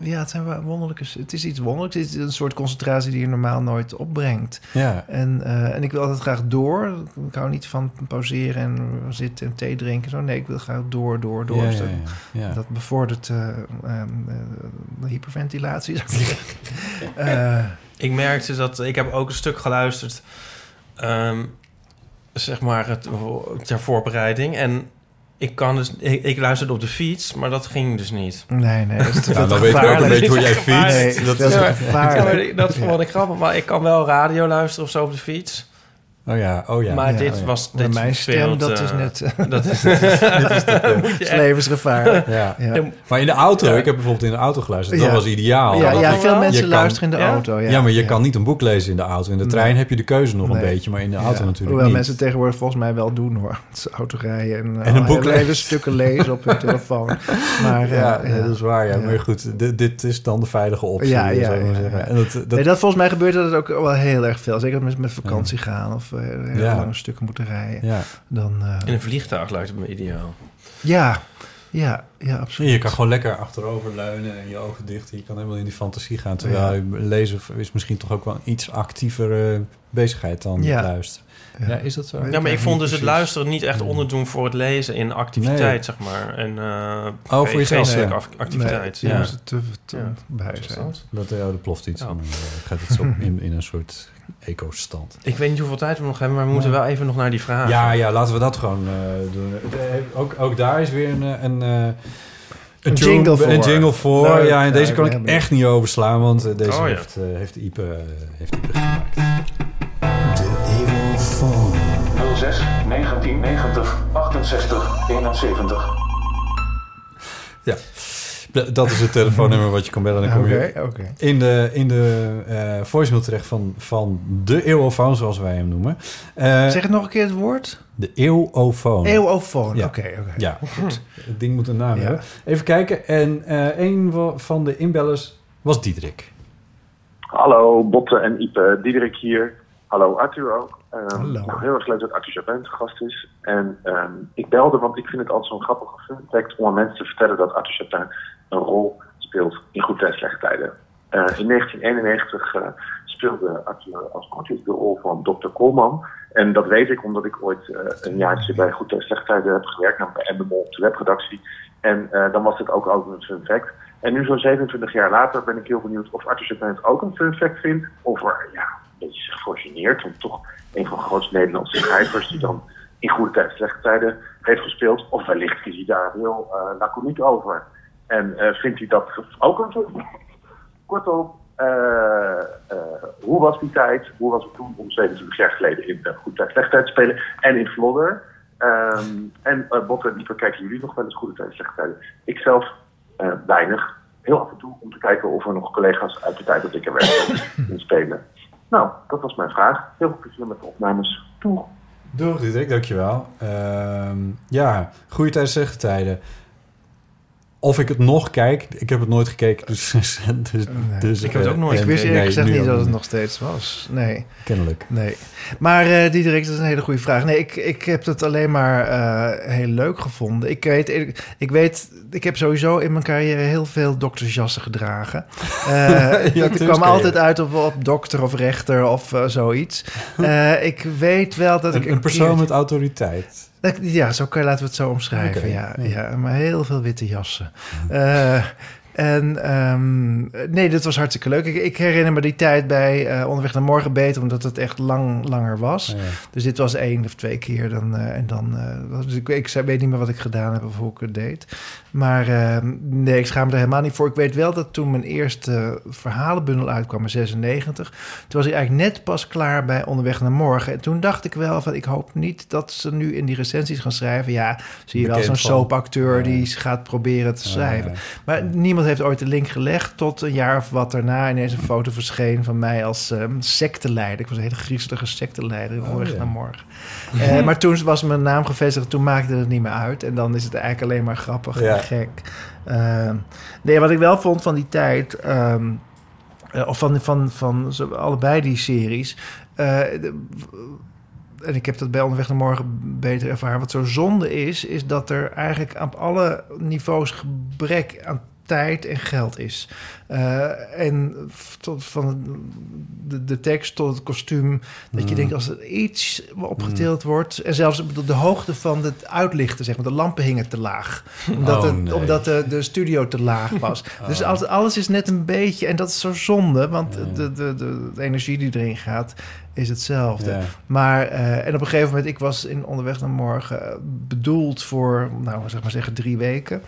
ja, het zijn wel wonderlijke... Het is iets wonderlijks. Het is een soort concentratie die je normaal nooit opbrengt. Ja. En, eh, en ik wil altijd graag door. Ik hou niet van pauzeren en zitten en thee drinken. Zo. Nee, ik wil graag door, door, door. Ja, Dus ja, dat- ja, ja. Dat bevordert eh, ehm, eh, de hyperventilatie. zou ik zeggen. Eh, Ik merkte dat ik heb ook een stuk geluisterd, ehm, zeg maar, het, ter voorbereiding. En ik kan dus, ik, ik luisterde op de fiets, maar dat ging dus niet. nee, nee, dat is te dan weet ik ook een beetje hoe jij fietst. Nee, dat dat is Ja, gevaarlijk. Ja, maar ik- dat vond ik grappig, maar ik kan wel radio luisteren of zo op de fiets. Oh ja, oh ja. maar Ja, dit oh ja. was dit mijn veel stem, dat te- is net... eh, Dat is, echt- levensgevaarlijk. Ja. Ja. Maar in de auto, Ja. ik heb bijvoorbeeld in de auto geluisterd. Dat Ja. was ideaal. Ja, ja, veel mensen kan- luisteren in de Ja? auto. Ja, Ja, maar je ja. kan niet een boek lezen in de auto. In de trein Nee. heb je de keuze nog een beetje, maar in de auto Ja. natuurlijk Hoewel niet. mensen tegenwoordig volgens mij wel doen hoor. Het is autorijden en, En en een boek hele, hele lezen. stukken lezen op hun telefoon. Maar, eh, ja, ja, dat is waar. Ja. Ja. Maar goed, dit, dit is dan de veilige optie. Ja, ja. En dat, dat, nee, dat volgens mij gebeurt dat ook wel heel erg veel. Zeker met, met vakantie gaan of eh, hele Ja. lange stukken moeten rijden. ja. Dan, eh, In een vliegtuig lijkt het me ideaal. ja, ja, ja, absoluut. Je kan gewoon lekker achterover leunen en je ogen dicht. Je kan helemaal in die fantasie gaan. Terwijl Ja. lezen is misschien toch ook wel een iets actievere bezigheid dan Ja. luisteren. Ja. is dat zo? Ja, maar ik vond dus het luisteren niet echt onderdoen voor het lezen in activiteit, Nee. zeg maar. En, eh, Oh, voor jezelf, activiteit. Nee, ja. ja. te, te Ja. bij Wat is zijn. dat? Dat uh, er ploft iets Ja. en dan eh, gaat het zo in, in een soort eco-stand. Ik weet niet hoeveel tijd we nog hebben, maar we moeten wel even nog naar die vraag. Ja, ja, laten we dat gewoon eh, doen. Eh, ook, ook daar is weer een... eh, een eh, Een tune- jingle voor. Een jingle voor. Leuk, ja, en deze kan ik echt niet overslaan, want deze Oh, ja. heeft, eh, heeft, Ipe, heeft Ipe gemaakt. 06 1990 68 71. Ja, dat is het telefoonnummer wat je kan bellen. Dan kom je Oké, oké. in de, in de eh voicemail terecht van, van de eeuwofoon, zoals wij hem noemen. Eh, Zeg het nog een keer het woord. de eeuwofoon. Eeuwofoon. Ja. Oké, oké. Ja, goed. Het ding moet een naam Ja. hebben. Even kijken. En eh, een van de inbellers was Diederik. Hallo, Botte en Ipe. Diederik hier. Hallo Arthur ook. Ehm, Hallo. Nou, heel erg leuk dat Arthur Japin te gast is. En ehm, ik belde, want ik vind het altijd zo'n grappige fun fact om aan mensen te vertellen dat Arthur Japin een rol speelt in goede en slechte tijden. Eh, in 1991 eh, speelde Arthur als coach de rol van Dr. Koolman. En dat weet ik omdat ik ooit eh, een jaartje bij Goed en Slechte Tijden heb gewerkt, namelijk bij Endemol op de webredactie. En dan was het ook altijd een fun fact. En nu zo'n 27 jaar later ben ik heel benieuwd of Arthur het ook een fun fact vindt. Of er ja, een beetje zich voor. Want toch een van de grootste Nederlandse schrijvers die dan in goede tijden, slechte tijden heeft gespeeld. Of wellicht is hij daar heel laconiek over. En uh, vindt hij dat ook een fact? Kortom, uh, uh, hoe was die tijd? Hoe was het toen om 27 jaar geleden in uh, Goede Tijd, Slechte Tijd te spelen? En in Vlodder. Um, en uh, Botte en Dieper, kijken jullie nog wel eens Goede Tijd, Slechte Tijden? Ik zelf weinig. Heel af en toe om te kijken of er nog collega's uit de tijd dat ik er werkte in spelen. Nou, dat was mijn vraag. Heel veel plezier met de opnames. Doeg! Doeg, Diederik, dankjewel. Uh, ja, goede tijden, slechte tijden. Of ik het nog kijk, ik heb het nooit gekeken, dus... dus, nee, dus ik heb het ook nooit. Ik wist eerlijk gezegd niet dat het nog steeds was. Nee. Kennelijk. Nee. Maar uh, Diederik, dat is een hele goede vraag. Nee, ik, ik heb het alleen maar uh, heel leuk gevonden. Ik weet, ik, ik weet, ik heb sowieso in mijn carrière heel veel doktersjassen gedragen. Uh, ja, ik kwam altijd uit op, op dokter of rechter of zoiets. ik weet wel dat een, ik... Een, een persoon keer... met autoriteit. Ja, zo kan, laten we het zo omschrijven. Okay, ja, ja. ja, maar heel veel witte jassen. Uh, en um, nee, dat was hartstikke leuk. Ik, ik herinner me die tijd bij uh, Onderweg naar Morgen beter, omdat het echt lang langer was. Ja. Dus dit was één of twee keer. Dan, uh, en dan, uh, dus ik, ik weet niet meer wat ik gedaan heb of hoe ik het deed. Maar ehm, nee, ik schaam me er helemaal niet voor. Ik weet wel dat toen mijn eerste verhalenbundel uitkwam in 96... toen was ik eigenlijk net pas klaar bij Onderweg naar Morgen. En toen dacht ik wel van, ik hoop niet dat ze nu in die recensies gaan schrijven... ja, zie je wel zo'n soapacteur ja. die gaat proberen te schrijven. Maar niemand heeft ooit de link gelegd tot een jaar of wat daarna ineens een foto verscheen van mij als um, secteleider. Ik was een hele griezelige secteleider Onderweg oh, ja. naar Morgen. uh, maar toen was mijn naam gevestigd, toen maakte het niet meer uit. En dan is het eigenlijk alleen maar grappig ja. en gek. Uh, nee, wat ik wel vond van die tijd, um, uh, of van, van, van, van allebei die series. De, en ik heb dat bij Onderweg naar Morgen beter ervaren. Wat zo zonde is, is dat er eigenlijk op alle niveaus gebrek aan tijd en geld is. Uh, en tot, van de, de, tekst tot het kostuum. Dat mm. je denkt, als er iets opgeteeld mm. wordt... en zelfs de, de hoogte van het uitlichten, zeg maar. De lampen hingen te laag. Omdat, oh, het, nee. omdat de, de studio te laag was. oh. Dus alles, alles is net een beetje... en dat is zo zonde, want de, de, de, de energie die erin gaat... is hetzelfde. Maar, eh, en op een gegeven moment... ik was in Onderweg naar Morgen eh, bedoeld voor... nou, zeg maar zeggen, drie weken...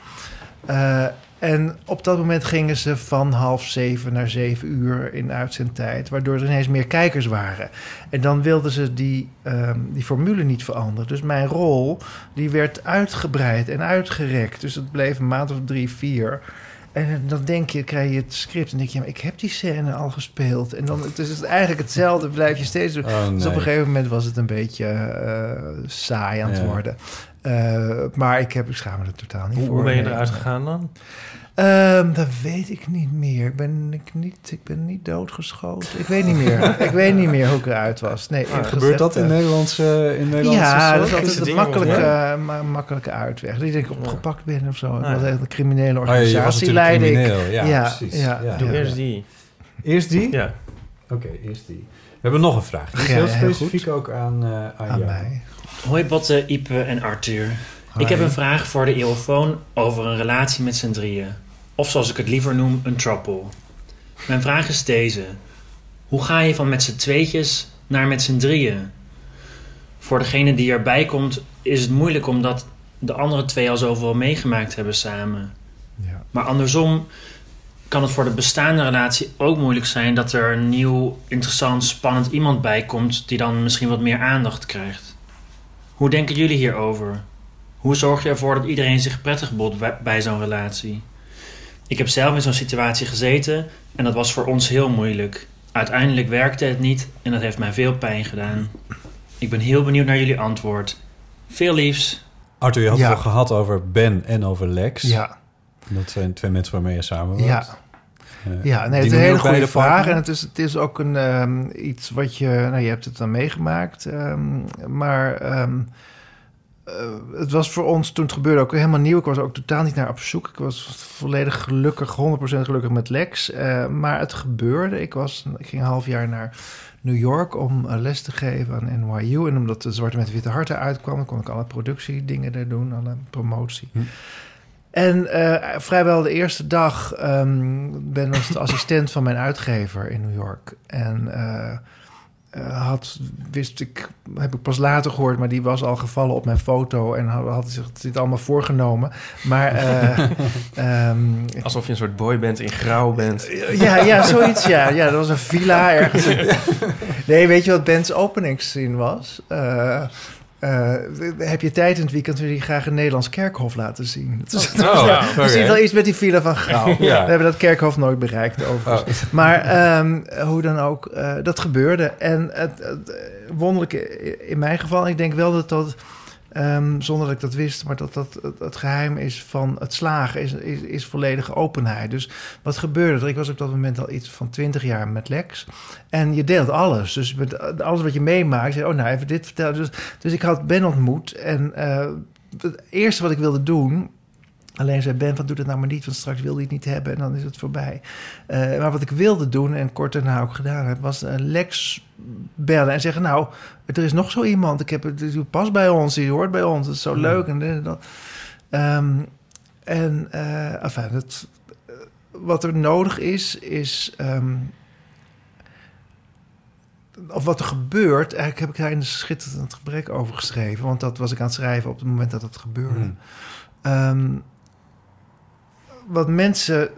Uh, en op dat moment gingen ze van half zeven naar zeven uur in uitzendtijd, waardoor er ineens meer kijkers waren. En dan wilden ze die, um, die formule niet veranderen. Dus mijn rol die werd uitgebreid en uitgerekt. Dus het bleef een maand of drie, vier. En dan denk je, krijg je het script en denk je, maar ik heb die scène al gespeeld. En dan dus het is eigenlijk hetzelfde, blijf je steeds doen. Oh, nee. Dus op een gegeven moment was het een beetje uh, saai aan het Ja. worden. Uh, maar ik, heb, ik schaam me er totaal niet Hoe, voor. hoe ben je eruit gegaan dan? Um, dat weet ik niet meer. Ik ben, ik niet, ik ben niet doodgeschoten. Ik weet niet meer. ik weet niet meer hoe ik eruit was. Nee, Ah, gebeurt dat in eh, Nederlandse, in Nederlandse Ja, dat is een het makkelijke, ma- makkelijke uitweg. Dat ik opgepakt ben of zo. Ik Ah, was echt een criminele Oh ja, je was organisatie. ik. crimineel. Ja, precies. Ja, Ja. Doe ja. eerst die. Eerst die? Ja. Oké, eerst die. We hebben nog een vraag. Die is Ja, heel heel specifiek ook aan, uh, aan, Aan jou. mij. Hoi Botte, Ipe en Arthur. Ik heb een vraag voor de eeuwfoon over een relatie met z'n drieën. Of zoals ik het liever noem, een trouble. Mijn vraag is deze. Hoe ga je van met z'n tweetjes naar met z'n drieën? Voor degene die erbij komt is het moeilijk omdat de andere twee al zoveel meegemaakt hebben samen. Ja. Maar andersom kan het voor de bestaande relatie ook moeilijk zijn dat er een nieuw, interessant, spannend iemand bij komt die dan misschien wat meer aandacht krijgt. Hoe denken jullie hierover? Hoe zorg je ervoor dat iedereen zich prettig voelt bij- zo'n relatie? Ik heb zelf in zo'n situatie gezeten en dat was voor ons heel moeilijk. Uiteindelijk werkte het niet en dat heeft mij veel pijn gedaan. Ik ben heel benieuwd naar jullie antwoord. Veel liefs. Arthur, je had Ja. het al gehad over Ben en over Lex. Ja, Dat zijn twee mensen waarmee je samen woont. ja. Eh, Ja, nee, het is een hele goede de vraag. En het is, het is ook een, ehm, iets wat je... Nou, je hebt het dan meegemaakt. ehm, maar ehm, eh, het was voor ons toen het gebeurde ook helemaal nieuw. Ik was ook totaal niet naar op zoek. Ik was volledig gelukkig, 100% gelukkig met Lex. Eh, maar het gebeurde. Ik, was, ik ging een half jaar naar New York om les te geven aan NYU. En omdat de Zwarte met Witte Harten uitkwam... kon ik alle productiedingen daar doen, alle promotie. En eh, vrijwel de eerste dag ehm, ben ik de assistent van mijn uitgever in New York. En eh, eh, had, wist ik, heb ik pas later gehoord, maar die was al gevallen op mijn foto en had, had zich dit allemaal voorgenomen. Maar eh, ehm, Alsof je een soort boy bent in grauw bent. ja, ja, zoiets, ja. Ja, dat was een villa ergens. Nee, weet je wat Ben's openingszin was? Heb je tijd in het weekend wil je graag een Nederlands kerkhof laten zien. Oh, ja, oké. er zit wel iets met die villa van Grauw. Ja. We hebben dat kerkhof nooit bereikt overigens. Oh. Maar ehm, hoe dan ook, eh, dat gebeurde. En het, het eh, wonderlijke in mijn geval, ik denk wel dat dat... ehm, zonder dat ik dat wist, maar dat dat het, geheim is van het slagen, is, is, is volledige openheid. Dus wat gebeurde er? Ik was op dat moment al iets van 20 jaar met Lex. En je deelt alles. Dus met alles wat je meemaakt, zeg, oh nou, even dit vertellen. Dus, dus ik had Ben ontmoet en eh, het eerste wat ik wilde doen... Alleen zei Ben van doe dat nou maar niet, want straks wil hij het niet hebben en dan is het voorbij. Eh, maar wat ik wilde doen en kort daarna ook gedaan heb, was eh, Lex bellen en zeggen: Nou, er is nog zo iemand. Ik heb het, die past bij ons, die hoort bij ons. Het is zo leuk en en dat. Ehm, en enfin, het, wat er nodig is, is. ehm, of wat er gebeurt, eigenlijk heb ik daar in de schitterend gebrek over geschreven. Want dat was ik aan het schrijven op het moment dat het gebeurde. Hmm. Ehm, wat mensen,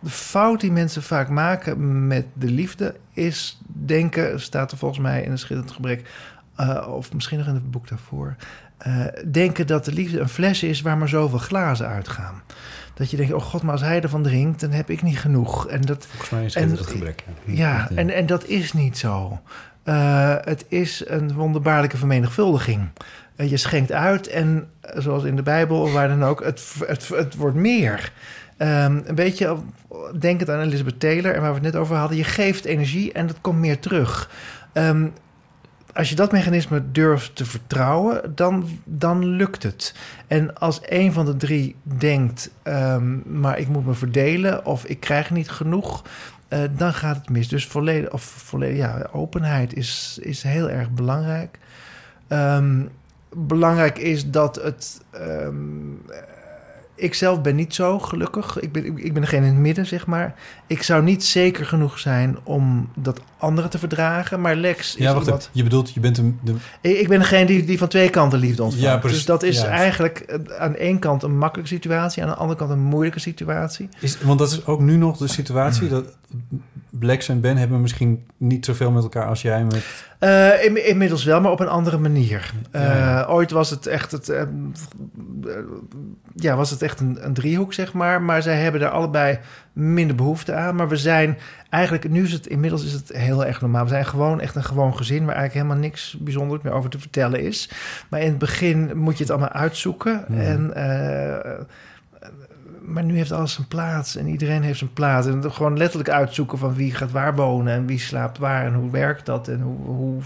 de fout die mensen vaak maken met de liefde is denken, staat er volgens mij in een schitterend gebrek, eh, of misschien nog in het boek daarvoor, eh, denken dat de liefde een fles is waar maar zoveel glazen uitgaan. Dat je denkt, oh god, maar als hij ervan drinkt, dan heb ik niet genoeg. En dat, Volgens mij is het gebrek. Ja, ja, en, en dat is niet zo. Eh, het is een wonderbaarlijke vermenigvuldiging. Je schenkt uit en, zoals in de Bijbel of waar dan ook, het, het, het wordt meer. Ehm, een beetje denkend aan Elizabeth Taylor en waar we het net over hadden. Je geeft energie en dat komt meer terug. Ehm, als je dat mechanisme durft te vertrouwen, dan, dan lukt het. En als een van de drie denkt, ehm, maar ik moet me verdelen of ik krijg niet genoeg, eh, dan gaat het mis. Dus volledig, of volledig, ja, openheid is, is heel erg belangrijk. Belangrijk is dat het. Ik zelf ben niet zo gelukkig. Ik ben, ik ben degene in het midden, zeg maar. Ik zou niet zeker genoeg zijn om dat anderen te verdragen. Maar Lex is Ja, wacht iemand-. Je bedoelt, je bent een... De, ik ik ben degene die, die van twee kanten liefde ontvangt. Ja, precies. dus dat is Ja. eigenlijk aan de ene kant een makkelijke situatie... aan de andere kant een moeilijke situatie. is, want dat is ook nu nog de situatie dat Blacks en Ben hebben misschien niet zoveel met elkaar als jij met... Eh, in- inmiddels wel, maar op een andere manier. Eh, Ja. Ooit was het echt, het, eh, ja, was het echt een, een driehoek, zeg maar. Maar zij hebben daar allebei minder behoefte aan. Maar we zijn eigenlijk, nu is het inmiddels is het heel erg normaal. We zijn gewoon echt een gewoon gezin waar eigenlijk helemaal niks bijzonders meer over te vertellen is. Maar in het begin moet je het allemaal uitzoeken. Mhm. En eh, maar nu heeft alles zijn plaats en iedereen heeft zijn plaats. En gewoon letterlijk uitzoeken van wie gaat waar wonen en wie slaapt waar en hoe werkt dat en hoe, hoe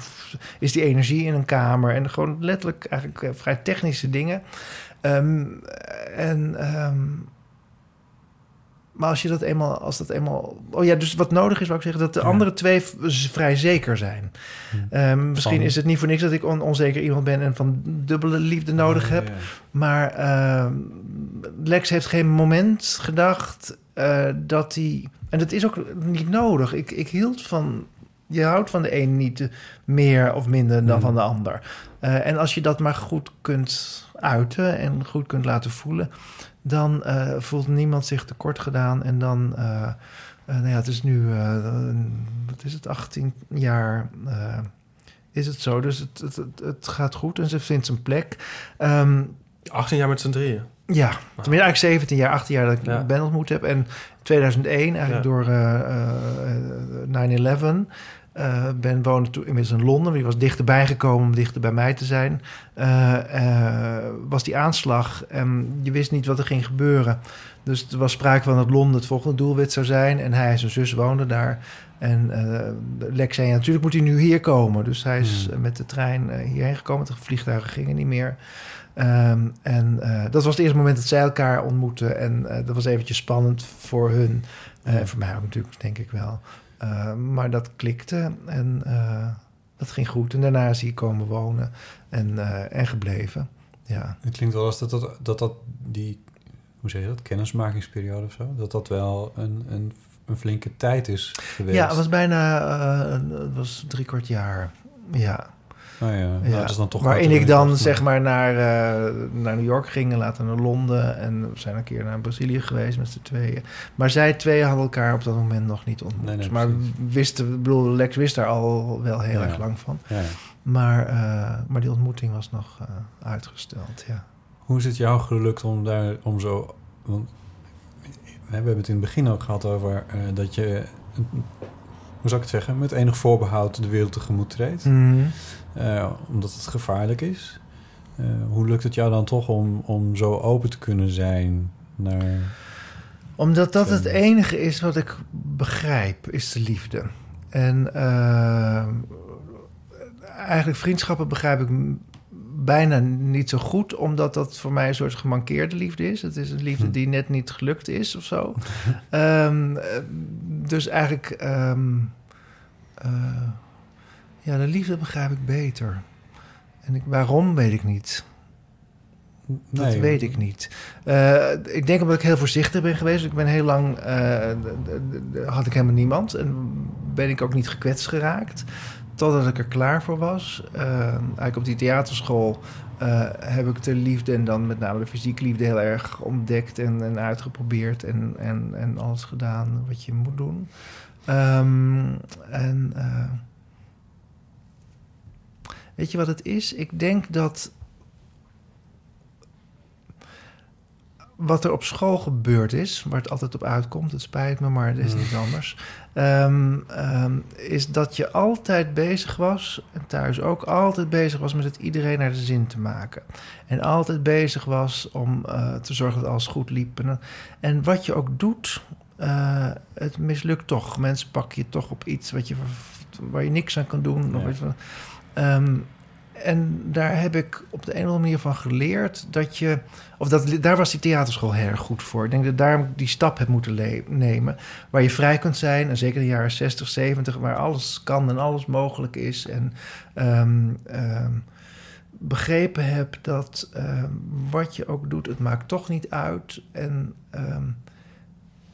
is die energie in een kamer. En gewoon letterlijk eigenlijk eh, vrij technische dingen. Ehm, en, ehm, maar als je dat eenmaal, als dat eenmaal. Oh ja, dus wat nodig is, wou ik zeggen, dat de andere twee vrij zeker zijn. Ehm, misschien Van- is het niet voor niks dat ik on- onzeker iemand ben en van dubbele liefde nodig Ja, heb. Maar ehm, Lex heeft geen moment gedacht eh, dat hij. En dat is ook niet nodig. Ik, ik hield van. Je houdt van de een niet meer of minder dan Mhm. van de ander. Eh, en als je dat maar goed kunt uiten en goed kunt laten voelen, dan eh, voelt niemand zich tekort gedaan. En dan, eh, eh, nou ja, het is nu, wat is het, 18 jaar is het zo. Dus het, het, het, gaat goed en ze vindt zijn plek. Ehm, 18 jaar met z'n drieën. ja, tenminste eigenlijk 17 jaar, 18 jaar dat ik Ja. Ben ontmoet heb. En 2001, eigenlijk Ja. door eh, eh, eh, 9-11. Eh, ben woonde toen inmiddels in Londen. Die was dichterbij gekomen om dichter bij mij te zijn. Eh, eh, was die aanslag en je wist niet wat er ging gebeuren. Dus er was sprake van dat Londen het volgende doelwit zou zijn. En hij en zijn zus woonden daar. En Lex zei, ja, natuurlijk moet hij nu hier komen. Dus hij is Hmm. met de trein hierheen gekomen. De vliegtuigen gingen niet meer. Ehm, en dat was het eerste moment dat zij elkaar ontmoetten. En dat was eventjes spannend voor hun. En voor mij ook natuurlijk, denk ik wel. Eh, maar dat klikte en eh, dat ging goed. En daarna is hij komen wonen en, eh, en gebleven. Ja. Het klinkt wel als dat dat, dat, dat die, hoe zeg je dat, kennismakingsperiode of zo, dat dat wel een, een, een flinke tijd is geweest. Ja, het was bijna het was drie kwart jaar. Ja. Oh ja, nou, dat is dan toch Waarin ik dan zeg maar naar, eh, naar New York ging en later naar Londen. En we zijn een keer naar Brazilië geweest met z'n tweeën. Maar zij twee hadden elkaar op dat moment nog niet ontmoet. Nee, nee, maar wisten, bedoel, Lex wist daar al wel heel Ja. erg lang van. Ja, ja. Maar, eh, maar die ontmoeting was nog eh, uitgesteld, ja. Hoe is het jou gelukt om daar om zo. Want we hebben het in het begin ook gehad over dat je. Hoe zou ik het zeggen? Met enig voorbehoud de wereld tegemoet treedt. Mhm. Eh, omdat het gevaarlijk is. Eh, hoe lukt het jou dan toch om, om zo open te kunnen zijn naar. Omdat dat het enige is wat ik begrijp, is de liefde. En eh, eigenlijk vriendschappen begrijp ik bijna niet zo goed, omdat dat voor mij een soort gemankeerde liefde is. Het is een liefde die net niet gelukt is of zo. Ehm, eh, dus eigenlijk, ehm, eh, ja, de liefde begrijp ik beter. En ik, waarom weet ik niet. Dat Nee. weet ik niet. Eh, ik denk omdat ik heel voorzichtig ben geweest. Ik ben heel lang... d- had ik helemaal niemand. En ben ik ook niet gekwetst geraakt. Totdat ik er klaar voor was. Eh, eigenlijk op die theaterschool heb ik de liefde... en dan met name de fysieke liefde heel erg ontdekt... en, en uitgeprobeerd en, en, en alles gedaan wat je moet doen. Ehm, en... weet je wat het is? Ik denk dat wat er op school gebeurd is, waar het altijd op uitkomt, het spijt me, maar het is niet anders, ehm, ehm, is dat je altijd bezig was, en thuis ook, altijd bezig was met het iedereen naar de zin te maken. En altijd bezig was om eh, te zorgen dat alles goed liep. En, en wat je ook doet, eh, het mislukt toch. Mensen pakken je toch op iets wat je, waar je niks aan kan doen. Of iets van, Ehm, en daar heb ik op de een of andere manier van geleerd dat je. Of dat, daar was die theaterschool heel erg goed voor. Ik denk dat daar die stap heb moeten nemen. Waar je vrij kunt zijn. En zeker in de jaren 60, 70, waar alles kan en alles mogelijk is. En ehm, ehm, begrepen heb dat wat je ook doet, het maakt toch niet uit. En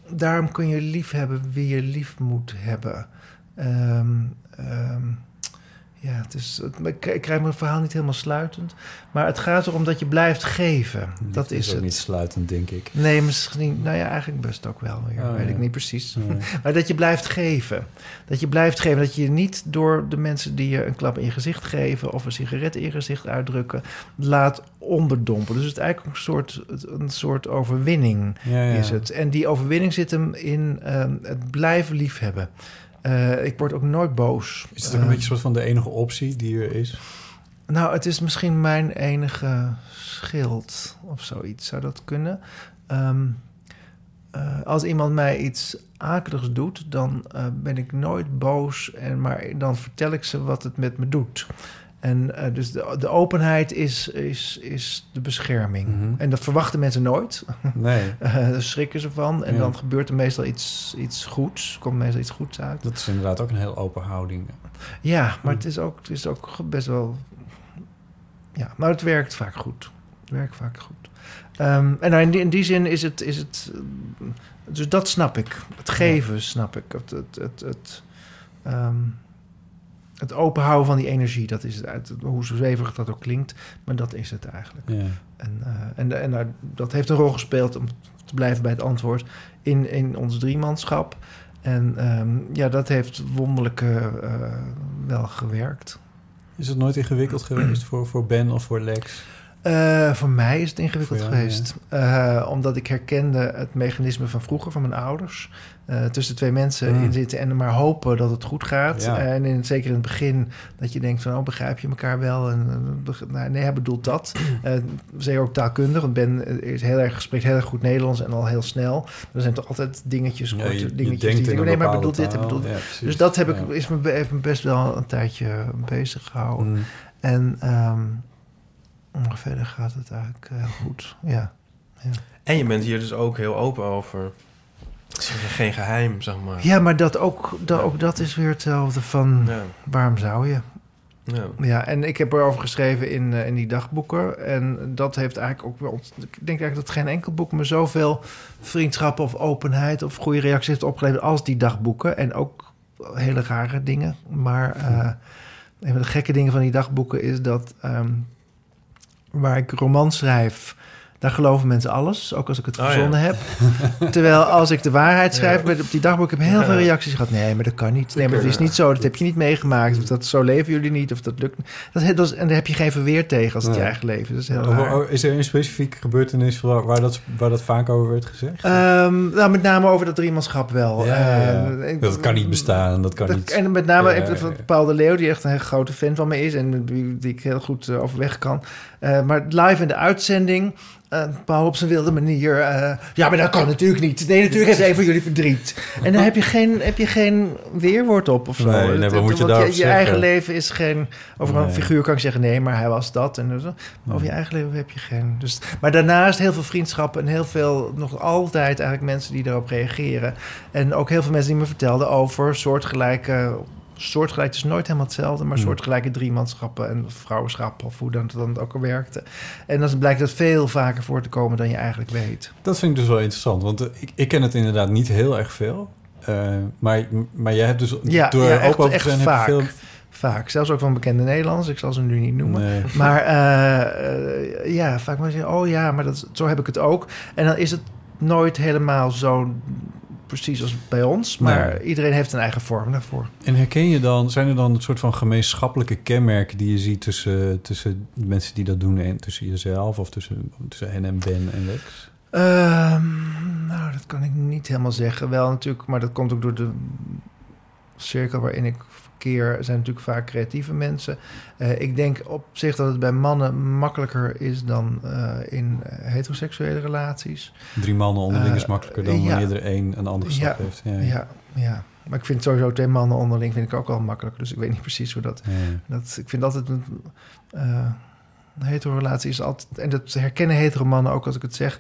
daarom kun je lief hebben wie je lief moet hebben. Ehm, ja, het is, het, ik, krijg mijn verhaal niet helemaal sluitend. Maar het gaat erom dat je blijft geven. dat is, ook het. niet sluitend, denk ik. Nee, misschien. Nou ja, eigenlijk best ook wel weer. Oh, weet ja. ik niet precies. Ja. maar dat je blijft geven. Dat je blijft geven. Dat je niet door de mensen die je een klap in je gezicht geven. of een sigaret in je gezicht uitdrukken. laat onderdompelen. Dus het is eigenlijk een soort, een soort overwinning is het. En die overwinning zit hem in ehm, het blijven liefhebben. Eh, ik word ook nooit boos. Is het ook een Eh, beetje soort van de enige optie die er is? nou, het is misschien mijn enige schild of zoiets. Zou dat kunnen? Ehm, eh, als iemand mij iets akeligs doet, dan ben ik nooit boos. En, maar dan vertel ik ze wat het met me doet. En eh, dus de, de openheid is, is, is de bescherming. Mhm. En dat verwachten mensen nooit. Nee. Eh, daar schrikken ze van. En Ja. dan gebeurt er meestal iets, iets goeds. Komt meestal iets goeds uit. Dat is inderdaad ook een heel open houding. Ja, maar het is ook, het is ook best wel. Ja, maar het werkt vaak goed. Het werkt vaak goed. Ehm, en nou, in, die, in die zin is het, is het. Dus dat snap ik. Het geven snap ik. Het, het, het, het, ehm, het openhouden van die energie, dat is het. Uit, hoe zwevig dat ook klinkt, maar dat is het eigenlijk. Ja. En, eh, en, en dat heeft een rol gespeeld, om te blijven bij het antwoord, in, in ons driemanschap. En ehm, ja, dat heeft wonderlijk eh, eh, wel gewerkt. Is het nooit ingewikkeld geweest voor, voor Ben of voor Lex? Eh, voor mij is het ingewikkeld jou, geweest. Eh, omdat ik herkende het mechanisme van vroeger, van mijn ouders. Eh, tussen twee mensen Mm. in zitten en maar hopen dat het goed gaat. Ja. en in, zeker in het begin dat je denkt van... oh, begrijp je elkaar wel? En, nou, nee, hij bedoelt dat. Zeker ook taalkundig, want Ben is heel erg, spreekt heel erg goed Nederlands... en al heel snel. Er zijn toch altijd dingetjes, Ja, korte je- je dingetjes... die in een nee, maar bedoelt dit taal. bedoelt dit. Dus dat heb ik, is me, heeft me best wel een tijdje bezig gehouden. Mm. En ehm, maar verder gaat het eigenlijk heel goed. Ja. ja. En je bent hier dus ook heel open over. Geen geheim, zeg maar. Ja, maar dat ook, dat, ook dat is weer hetzelfde van Ja. waarom zou je? Ja. Ja, en ik heb erover geschreven in, eh, in die dagboeken. En dat heeft eigenlijk ook wel... Ik denk eigenlijk dat geen enkel boek me zoveel vriendschap of openheid... of goede reacties heeft opgeleverd als die dagboeken. En ook hele rare dingen. Maar eh, een van de gekke dingen van die dagboeken is dat... ehm, waar ik romans schrijf... Daar geloven mensen alles, ook als ik het Oh, ja. heb. Terwijl als ik de waarheid schrijf Ja. met, op die dagboek... heb ik heel veel reacties gehad. Nee, maar dat kan niet. Nee, maar het is niet zo. Dat heb je niet meegemaakt. Of dat, zo leven jullie niet. Of dat lukt niet. Dat, dat is- en daar heb je geen verweer tegen als het je eigen leven is. Dat is heel Oh, raar. Is er een specifieke gebeurtenis waar, waar, dat, waar dat vaak over werd gezegd? Ehm, nou, met name over dat driemanschap wel. Ja, ja, ja. Eh, ik- dat kan niet bestaan, dat kan dat- niet... En met name Ja, even ja, van ja. Paul de Leeuw, die echt een hele grote fan van me is... en die, die ik heel goed eh, overweg kan. Eh, maar live in de uitzending... Paul op zijn wilde manier... eh, ja, maar dat kan natuurlijk niet. Nee, natuurlijk heeft hij voor jullie verdriet. En dan heb je geen, heb je geen weerwoord op of zo. Nee, nee, wat moet je je, je eigen leven is geen... Over een figuur kan ik zeggen... nee, maar hij was dat. En zo. Maar over je eigen leven heb je geen... Dus, maar daarnaast heel veel vriendschappen... en heel veel, nog altijd eigenlijk mensen die daarop reageren. En ook heel veel mensen die me vertelden over soortgelijke... Soortgelijk, het is nooit helemaal hetzelfde, maar Hmm. soortgelijke driemanschappen en vrouwenschappen, of hoe dan het dan ook al werkte. En dan blijkt dat veel vaker voor te komen dan je eigenlijk weet. Dat vind ik dus wel interessant, want eh, ik, ik ken het inderdaad niet heel erg veel. Eh, maar, maar jij hebt dus Ja, door ja echt, echt zijn, vaak. veel... Vaak. Zelfs ook van bekende Nederlanders. Ik zal ze nu niet noemen. Nee. Maar eh, ja, vaak maar zeggen, oh ja, maar dat, zo heb ik het ook. En dan is het nooit helemaal zo precies als bij ons. Maar Nee. iedereen heeft een eigen vorm daarvoor. En herken je dan, zijn er dan een soort van gemeenschappelijke kenmerken die je ziet tussen, tussen de mensen die dat doen en tussen jezelf of tussen, tussen hen en Ben en Lex? Ehm, nou, dat kan ik niet helemaal zeggen. Wel natuurlijk, maar dat komt ook door de cirkel waarin ik zijn natuurlijk vaak creatieve mensen. Eh, ik denk op zich dat het bij mannen makkelijker is dan eh, in eh, heteroseksuele relaties. Drie mannen onderling is makkelijker dan ja. wanneer er één een andere stap ja, heeft. Ja, ja, ja. Maar ik vind sowieso twee mannen onderling vind ik ook wel makkelijker. Dus ik weet niet precies hoe dat... Dat ik vind altijd een... een hetero-relatie is altijd... En dat herkennen hetero mannen ook als ik het zeg...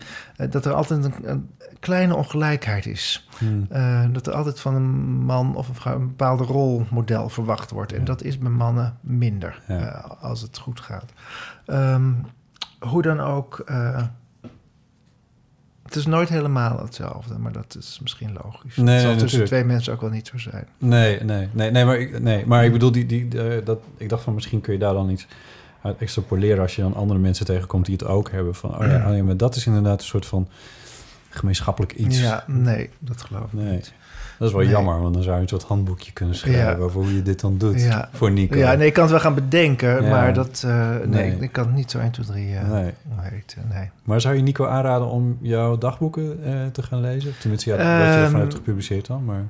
dat er altijd een, een kleine ongelijkheid is. Hmm. Eh, dat er altijd van een man of een vrouw... een bepaalde rolmodel verwacht wordt. En dat is bij mannen minder Ja. eh, als het goed gaat. Ehm, hoe dan ook... eh, het is nooit helemaal hetzelfde, maar dat is misschien logisch. Nee, het zal tussen natuurlijk. twee mensen ook wel niet zo zijn. Nee, nee, nee, nee, maar ik, nee, maar ik bedoel, die, die, dat, ik dacht van misschien kun je daar dan iets uit extrapoleren als je dan andere mensen tegenkomt die het ook hebben. Van, oh ja, oh ja maar dat is inderdaad een soort van gemeenschappelijk iets. Ja, nee, dat geloof ik Nee. niet. Dat is wel Nee. jammer, want dan zou je een soort handboekje kunnen schrijven Ja. over hoe je dit dan doet Ja. voor Nico. Ja, nee, ik kan het wel gaan bedenken, Ja. maar dat, eh, nee, Nee. Ik, kan het niet zo 1, 2, 3 eh, Nee. weten. Nee. Maar zou je Nico aanraden om jouw dagboeken eh, te gaan lezen? Of tenminste, ja, wat je Ehm, ervan hebt gepubliceerd dan, maar...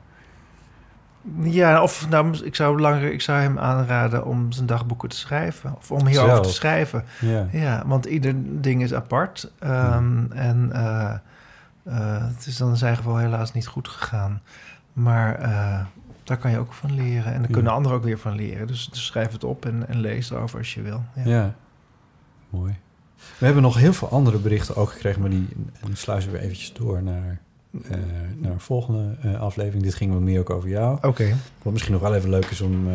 Ja, of nou, ik zou, langer, ik zou hem aanraden om zijn dagboeken te schrijven. Of om hierover Zelf. te schrijven. Ja. ja, want ieder ding is apart. Ehm, En eh, eh, het is dan in zijn geval helaas niet goed gegaan. Maar eh, daar kan je ook van leren. En daar Ja. kunnen anderen ook weer van leren. Dus, dus schrijf het op en, en lees erover als je wil. Ja. Ja. Mooi. We hebben nog heel veel andere berichten ook gekregen, maar die, die sluizen we eventjes door naar, eh, naar een volgende eh, aflevering. Dit ging wat meer ook over jou. Oké. Wat misschien nog wel even leuk is om eh,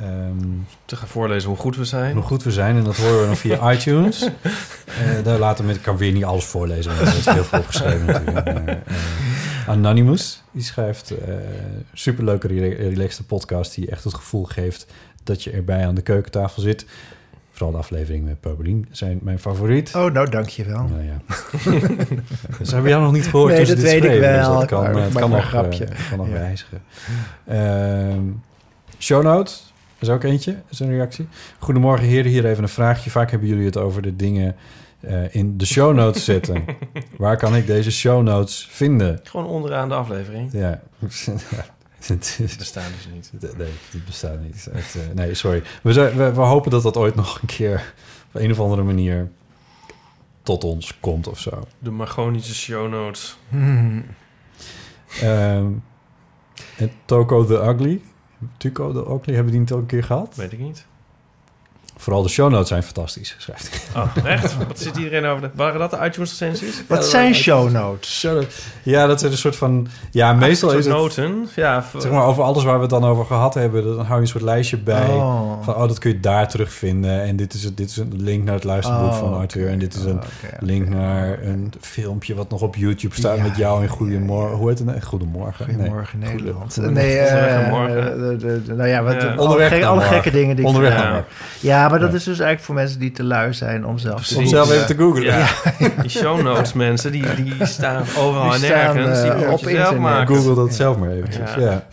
ehm, Te gaan voorlezen hoe goed we zijn. hoe goed we zijn. En dat horen we dan via iTunes. Eh, daar later met, ik kan weer niet alles voorlezen, want er is heel veel opgeschreven natuurlijk. Maar, eh, Anonymous, die schrijft eh superleuke, rela- relaxte podcast die echt het gevoel geeft dat je erbij aan de keukentafel zit. Vooral de aflevering met Paulien zijn mijn favoriet. Oh, nou, dank je wel. Nou ja. Ze hebben jou nog niet gehoord Nee, dat dit weet ik wel. Dus dat kan, Maar- het kan maar nog, grapje. kan nog Ja. wijzigen. Ehm, show notes is ook eentje, dat is een reactie. Goedemorgen heren, hier even een vraagje. Vaak hebben jullie het over de dingen eh, in de show notes zetten. Waar kan ik deze show notes vinden? Gewoon onderaan de aflevering. Ja. Het bestaan dus niet. Nee, het bestaat niet. Het, eh, nee, sorry. We, zijn, we, we hopen dat dat ooit nog een keer op een of andere manier tot ons komt of zo. De Margonische show notes. Ehm, en Toko the Ugly. Tuco the Ugly, hebben die niet al een keer gehad? Weet ik niet. Vooral de show notes zijn fantastisch, schrijft hij. Oh, echt? Wat zit iedereen over? De, waren dat de iTunes recensies? Wat zijn show notes? Ja, dat is een soort van... Ja, meestal is het... noten. Ja, Zeg maar, over alles waar we het dan over gehad hebben, dan hou je een soort lijstje bij. Oh. Van, oh, dat kun je daar terugvinden. En dit is, het, dit is een link naar het luisterboek Oh, van Arthur. En dit is een link naar een filmpje wat nog op YouTube staat Ja, met jou in Goedemorgen. Hoe heet het? Goedemorgen. Goedemorgen Nee. Nederland. Goede- nee, Onderweg eh, naar morgen. de- de- de- nou ja, wat, Ja. alle, alle gekke dingen die ik Onderweg morgen. Ja, maar dat Ja. is dus eigenlijk voor mensen die te lui zijn om zelf Precies. Om zelf even te googlen. Ja. Die show notes, mensen, die, die staan overal Die en staan, nergens. Die eh, op je zelf internet. maken. Google dat zelf maar eventjes, ja.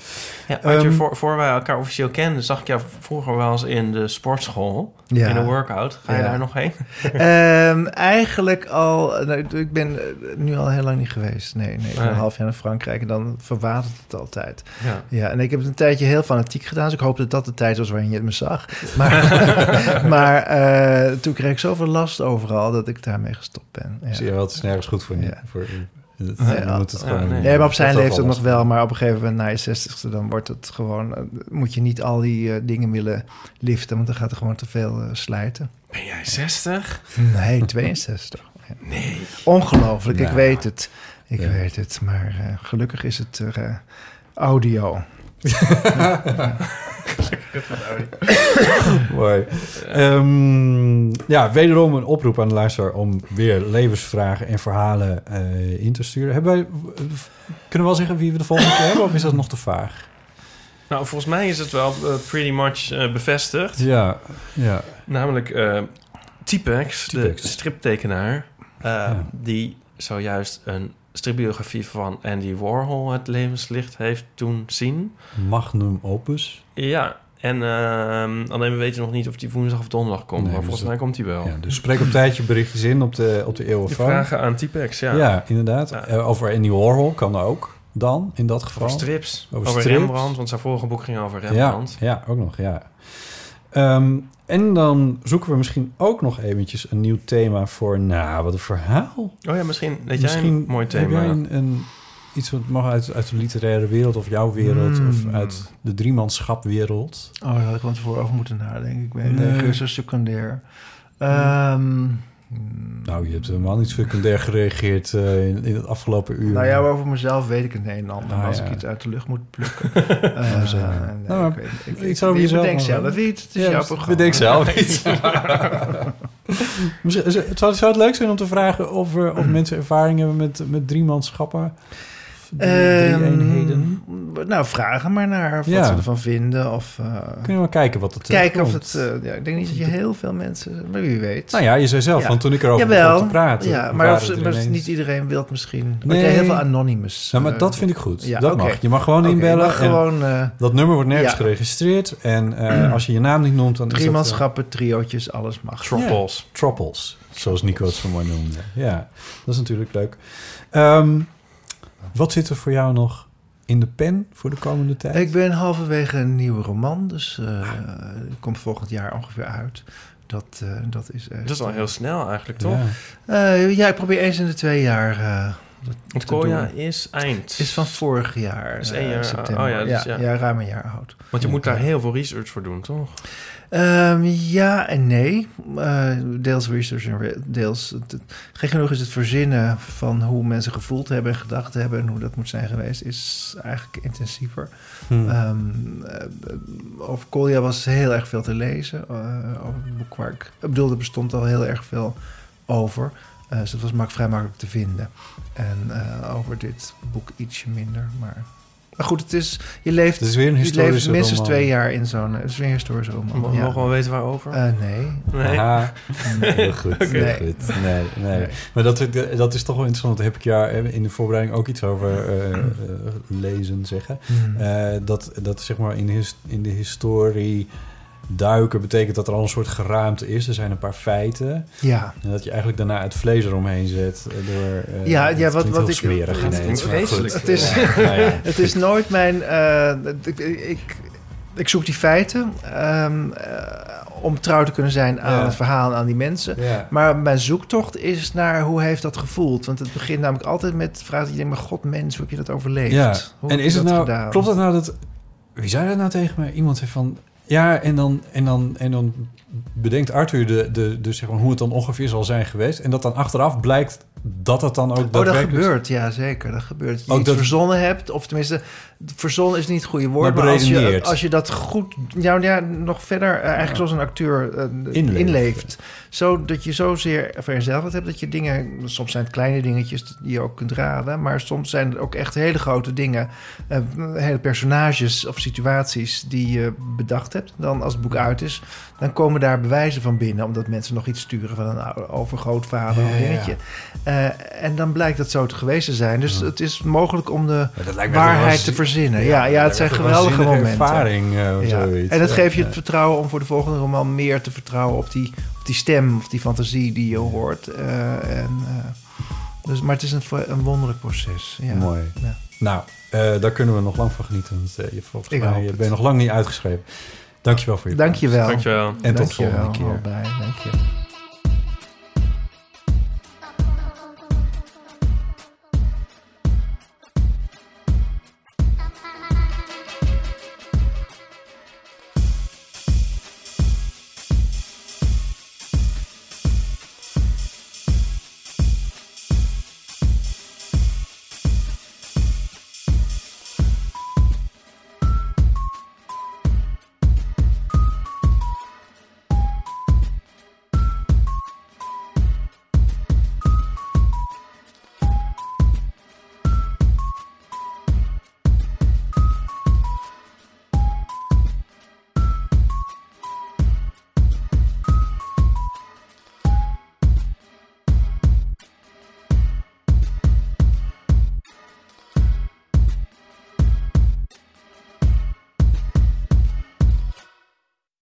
Ja, Ehm, voor, voor wij elkaar officieel kenden, zag ik jou vroeger wel eens in de sportschool. Ja. In een workout. Ga je Ja. daar nog heen? Ehm, eigenlijk al... nou, ik ben eh, nu al heel lang niet geweest. Nee, nee. Ik ben Nee. een half jaar in Frankrijk en dan verwatert het altijd. Ja. ja, en ik heb het een tijdje heel fanatiek gedaan. Dus ik hoop dat dat de tijd was waarin je het me zag. Maar, maar eh, toen kreeg ik zoveel last overal dat ik daarmee gestopt ben. Ja. Zie je wel, het is nergens goed voor je. Voor, het, Ja, gewoon... nee. maar op zijn leeftijd nog wel. Maar op een gegeven moment, na je zestigste, dan wordt het gewoon... eh, moet je niet al die eh, dingen willen liften, want dan gaat er gewoon te veel eh, slijten. Ben jij 60? Nee, 62. Ja. Nee. Ongelooflijk, ik weet het. Ik ja. weet het, maar eh, gelukkig is het audio. Mooi. Ehm, ja, wederom een oproep aan de luisteraar om weer levensvragen en verhalen eh, in te sturen. Hebben wij, kunnen we wel zeggen wie we de volgende keer hebben, of is dat nog te vaag? Nou, volgens mij is het wel eh, pretty much eh, bevestigd. Ja, ja. Namelijk eh T-Pex, de striptekenaar, eh, die zojuist een stripbiografie van Andy Warhol het levenslicht heeft doen zien. Magnum opus. Ja, en ehm, alleen we weten nog niet of die woensdag of donderdag komt, Nee, maar dus volgens mij komt die wel. Ja, dus spreek op tijd je berichtjes in op de, op de eeuwenfoon. vragen aan T-Pex, ja. Ja, inderdaad. Eh, over Andy Warhol kan ook dan, in dat geval. Over strips, over, strips. Rembrandt, want zijn vorige boek ging over Rembrandt. Ja, ja ook nog, ja. Ehm, en dan zoeken we misschien ook nog eventjes een nieuw thema voor... Nou, wat een verhaal. Oh ja, misschien weet jij een mooi Heb thema. jij een, een, iets wat mag uit, uit de literaire wereld of jouw wereld... Hmm. of uit de driemanschapwereld? Oh, daar had ik van tevoren over moeten nadenken. Ik ben Nee. nee. cursus secundair. Ehm, Nou, je hebt helemaal niet secundair gereageerd eh, in, in het afgelopen uur. nou ja, over mezelf weet ik het een en ander. Ah, als ja. ik iets uit de lucht moet plukken. Eh, zo. nee, Nou, ik weet- ik- iets ik- over je jezelf bedenkt nog, zelf hè? iets. Het is Ja, jouw dus programma. bedenk zelf iets. Misschien, het zou, zou het leuk zijn om te vragen of, er, of mensen ervaring hebben met, met driemanschappen? Ehm, eenheden? Nou, vragen maar naar wat Ja. ze ervan vinden. Of, eh, Kunnen we maar kijken wat het kijken of het... eh, ja, ik denk niet dat je heel veel mensen... Maar wie weet. Nou ja, je zei zelf, want toen ik erover begon te praten... Ja, maar, of, maar ineens- niet iedereen wil het misschien. Nee. Nee. heel veel anonymous. Ja, maar eh, dat vind ik goed. dat mag. Je mag gewoon inbellen. mag en gewoon, dat nummer wordt nergens geregistreerd. En als je je naam niet noemt, dan Driemanschappen, triootjes, alles mag. Troppels. Troppels, zoals Nico het zo mooi noemde. Ja, dat is natuurlijk leuk. Ehm, wat zit er voor jou nog in de pen voor de komende tijd? Ik ben halverwege een nieuwe roman, dus eh die komt volgend jaar ongeveer uit. Dat, eh, dat is echt, Dat is al heel snel eigenlijk, toch? Ja. Eh, ja, ik probeer eens in de twee jaar eh koorjaar doen. is eind. Is van vorig jaar, Is eh, één jaar- september. oh ja, dus ja, ja. ja, ruim een jaar oud. Want je moet daar heel veel research voor doen, toch? Ehm, ja en nee. Eh, deels research en deels... Het, gek genoeg is het verzinnen van hoe mensen gevoeld hebben en gedacht hebben... en hoe dat moet zijn geweest, is eigenlijk intensiever. Hmm. Ehm, eh, over Kolja was heel erg veel te lezen. eh, over het boek waar ik... Ik bedoel, er bestond al heel erg veel over. Dus het was mak vrij makkelijk te vinden. En over dit boek ietsje minder, maar... Maar goed, het is, je leeft, Het is weer een je leeft historische minstens roman. twee jaar in zo'n... Het is weer een historische roman. Mogen ja. we wel weten waarover? Eh, nee. Nee. Nee. Heel goed, Nee. goed. Nee, nee. Nee. Maar dat, dat is toch wel interessant. Daar heb ik jou in de voorbereiding ook iets over eh, eh, lezen zeggen. Eh, dat, dat zeg maar in, his- in de historie duiken betekent dat er al een soort geraamte is. Er zijn een paar feiten. Ja. En dat je eigenlijk daarna het vlees eromheen zet. eh, Door, eh, Ja, ja het wat, wat ik. smerig het, ineens, het, is, Ja, nou ja. het is nooit mijn. eh, ik, ik, ik zoek die feiten ehm, eh, om trouw te kunnen zijn aan Ja. het verhaal en aan die mensen. Maar mijn zoektocht is naar hoe heeft dat gevoeld? Want het begint namelijk altijd met vragen die je denkt: maar god, mens, hoe heb je dat overleefd? Ja, Hoe en is het dat nou, gedaan? klopt het nou dat, wie zei dat nou tegen mij? Iemand zei van, ja, en dan, en dan, en dan bedenkt Arthur de, de, de, zeg maar, hoe het dan ongeveer zal zijn geweest. En dat dan achteraf blijkt dat het dan ook Oh, dat gebeurt, ja zeker. Dat gebeurt. Dat je Ook iets dat- verzonnen hebt, of tenminste, verzonnen is niet het goede woord, Maar maar, als, je, als je dat goed, ja, ja nog verder, eh, eigenlijk zoals een acteur eh, Inleeft. inleeft, zo dat je zozeer verzelfd hebt dat je dingen, soms zijn het kleine dingetjes die je ook kunt raden, maar soms zijn het ook echt hele grote dingen, eh, hele personages of situaties die je bedacht hebt. Dan als het boek uit is, dan komen daar bewijzen van binnen, omdat mensen nog iets sturen van een overgrootvader of ja, dingetje. En dan blijkt dat zo te geweest te zijn. Dus het is mogelijk om de waarheid te verzinnen. ja, Ja, het zijn geweldige momenten. ervaring, eh, of zoiets. En dat Ja, geeft je het vertrouwen om voor de volgende roman meer te vertrouwen op die, op die stem of die fantasie die je hoort. Eh, en, eh, dus, maar het is een, een wonderlijk proces. Ja. Mooi. Ja. Nou, eh, daar kunnen we nog lang van genieten. Want, eh, je, volgens Ik mij je het. bent nog lang niet uitgeschreven. Dankjewel voor je Dankjewel. Dankjewel. En tot Dankjewel, volgende keer.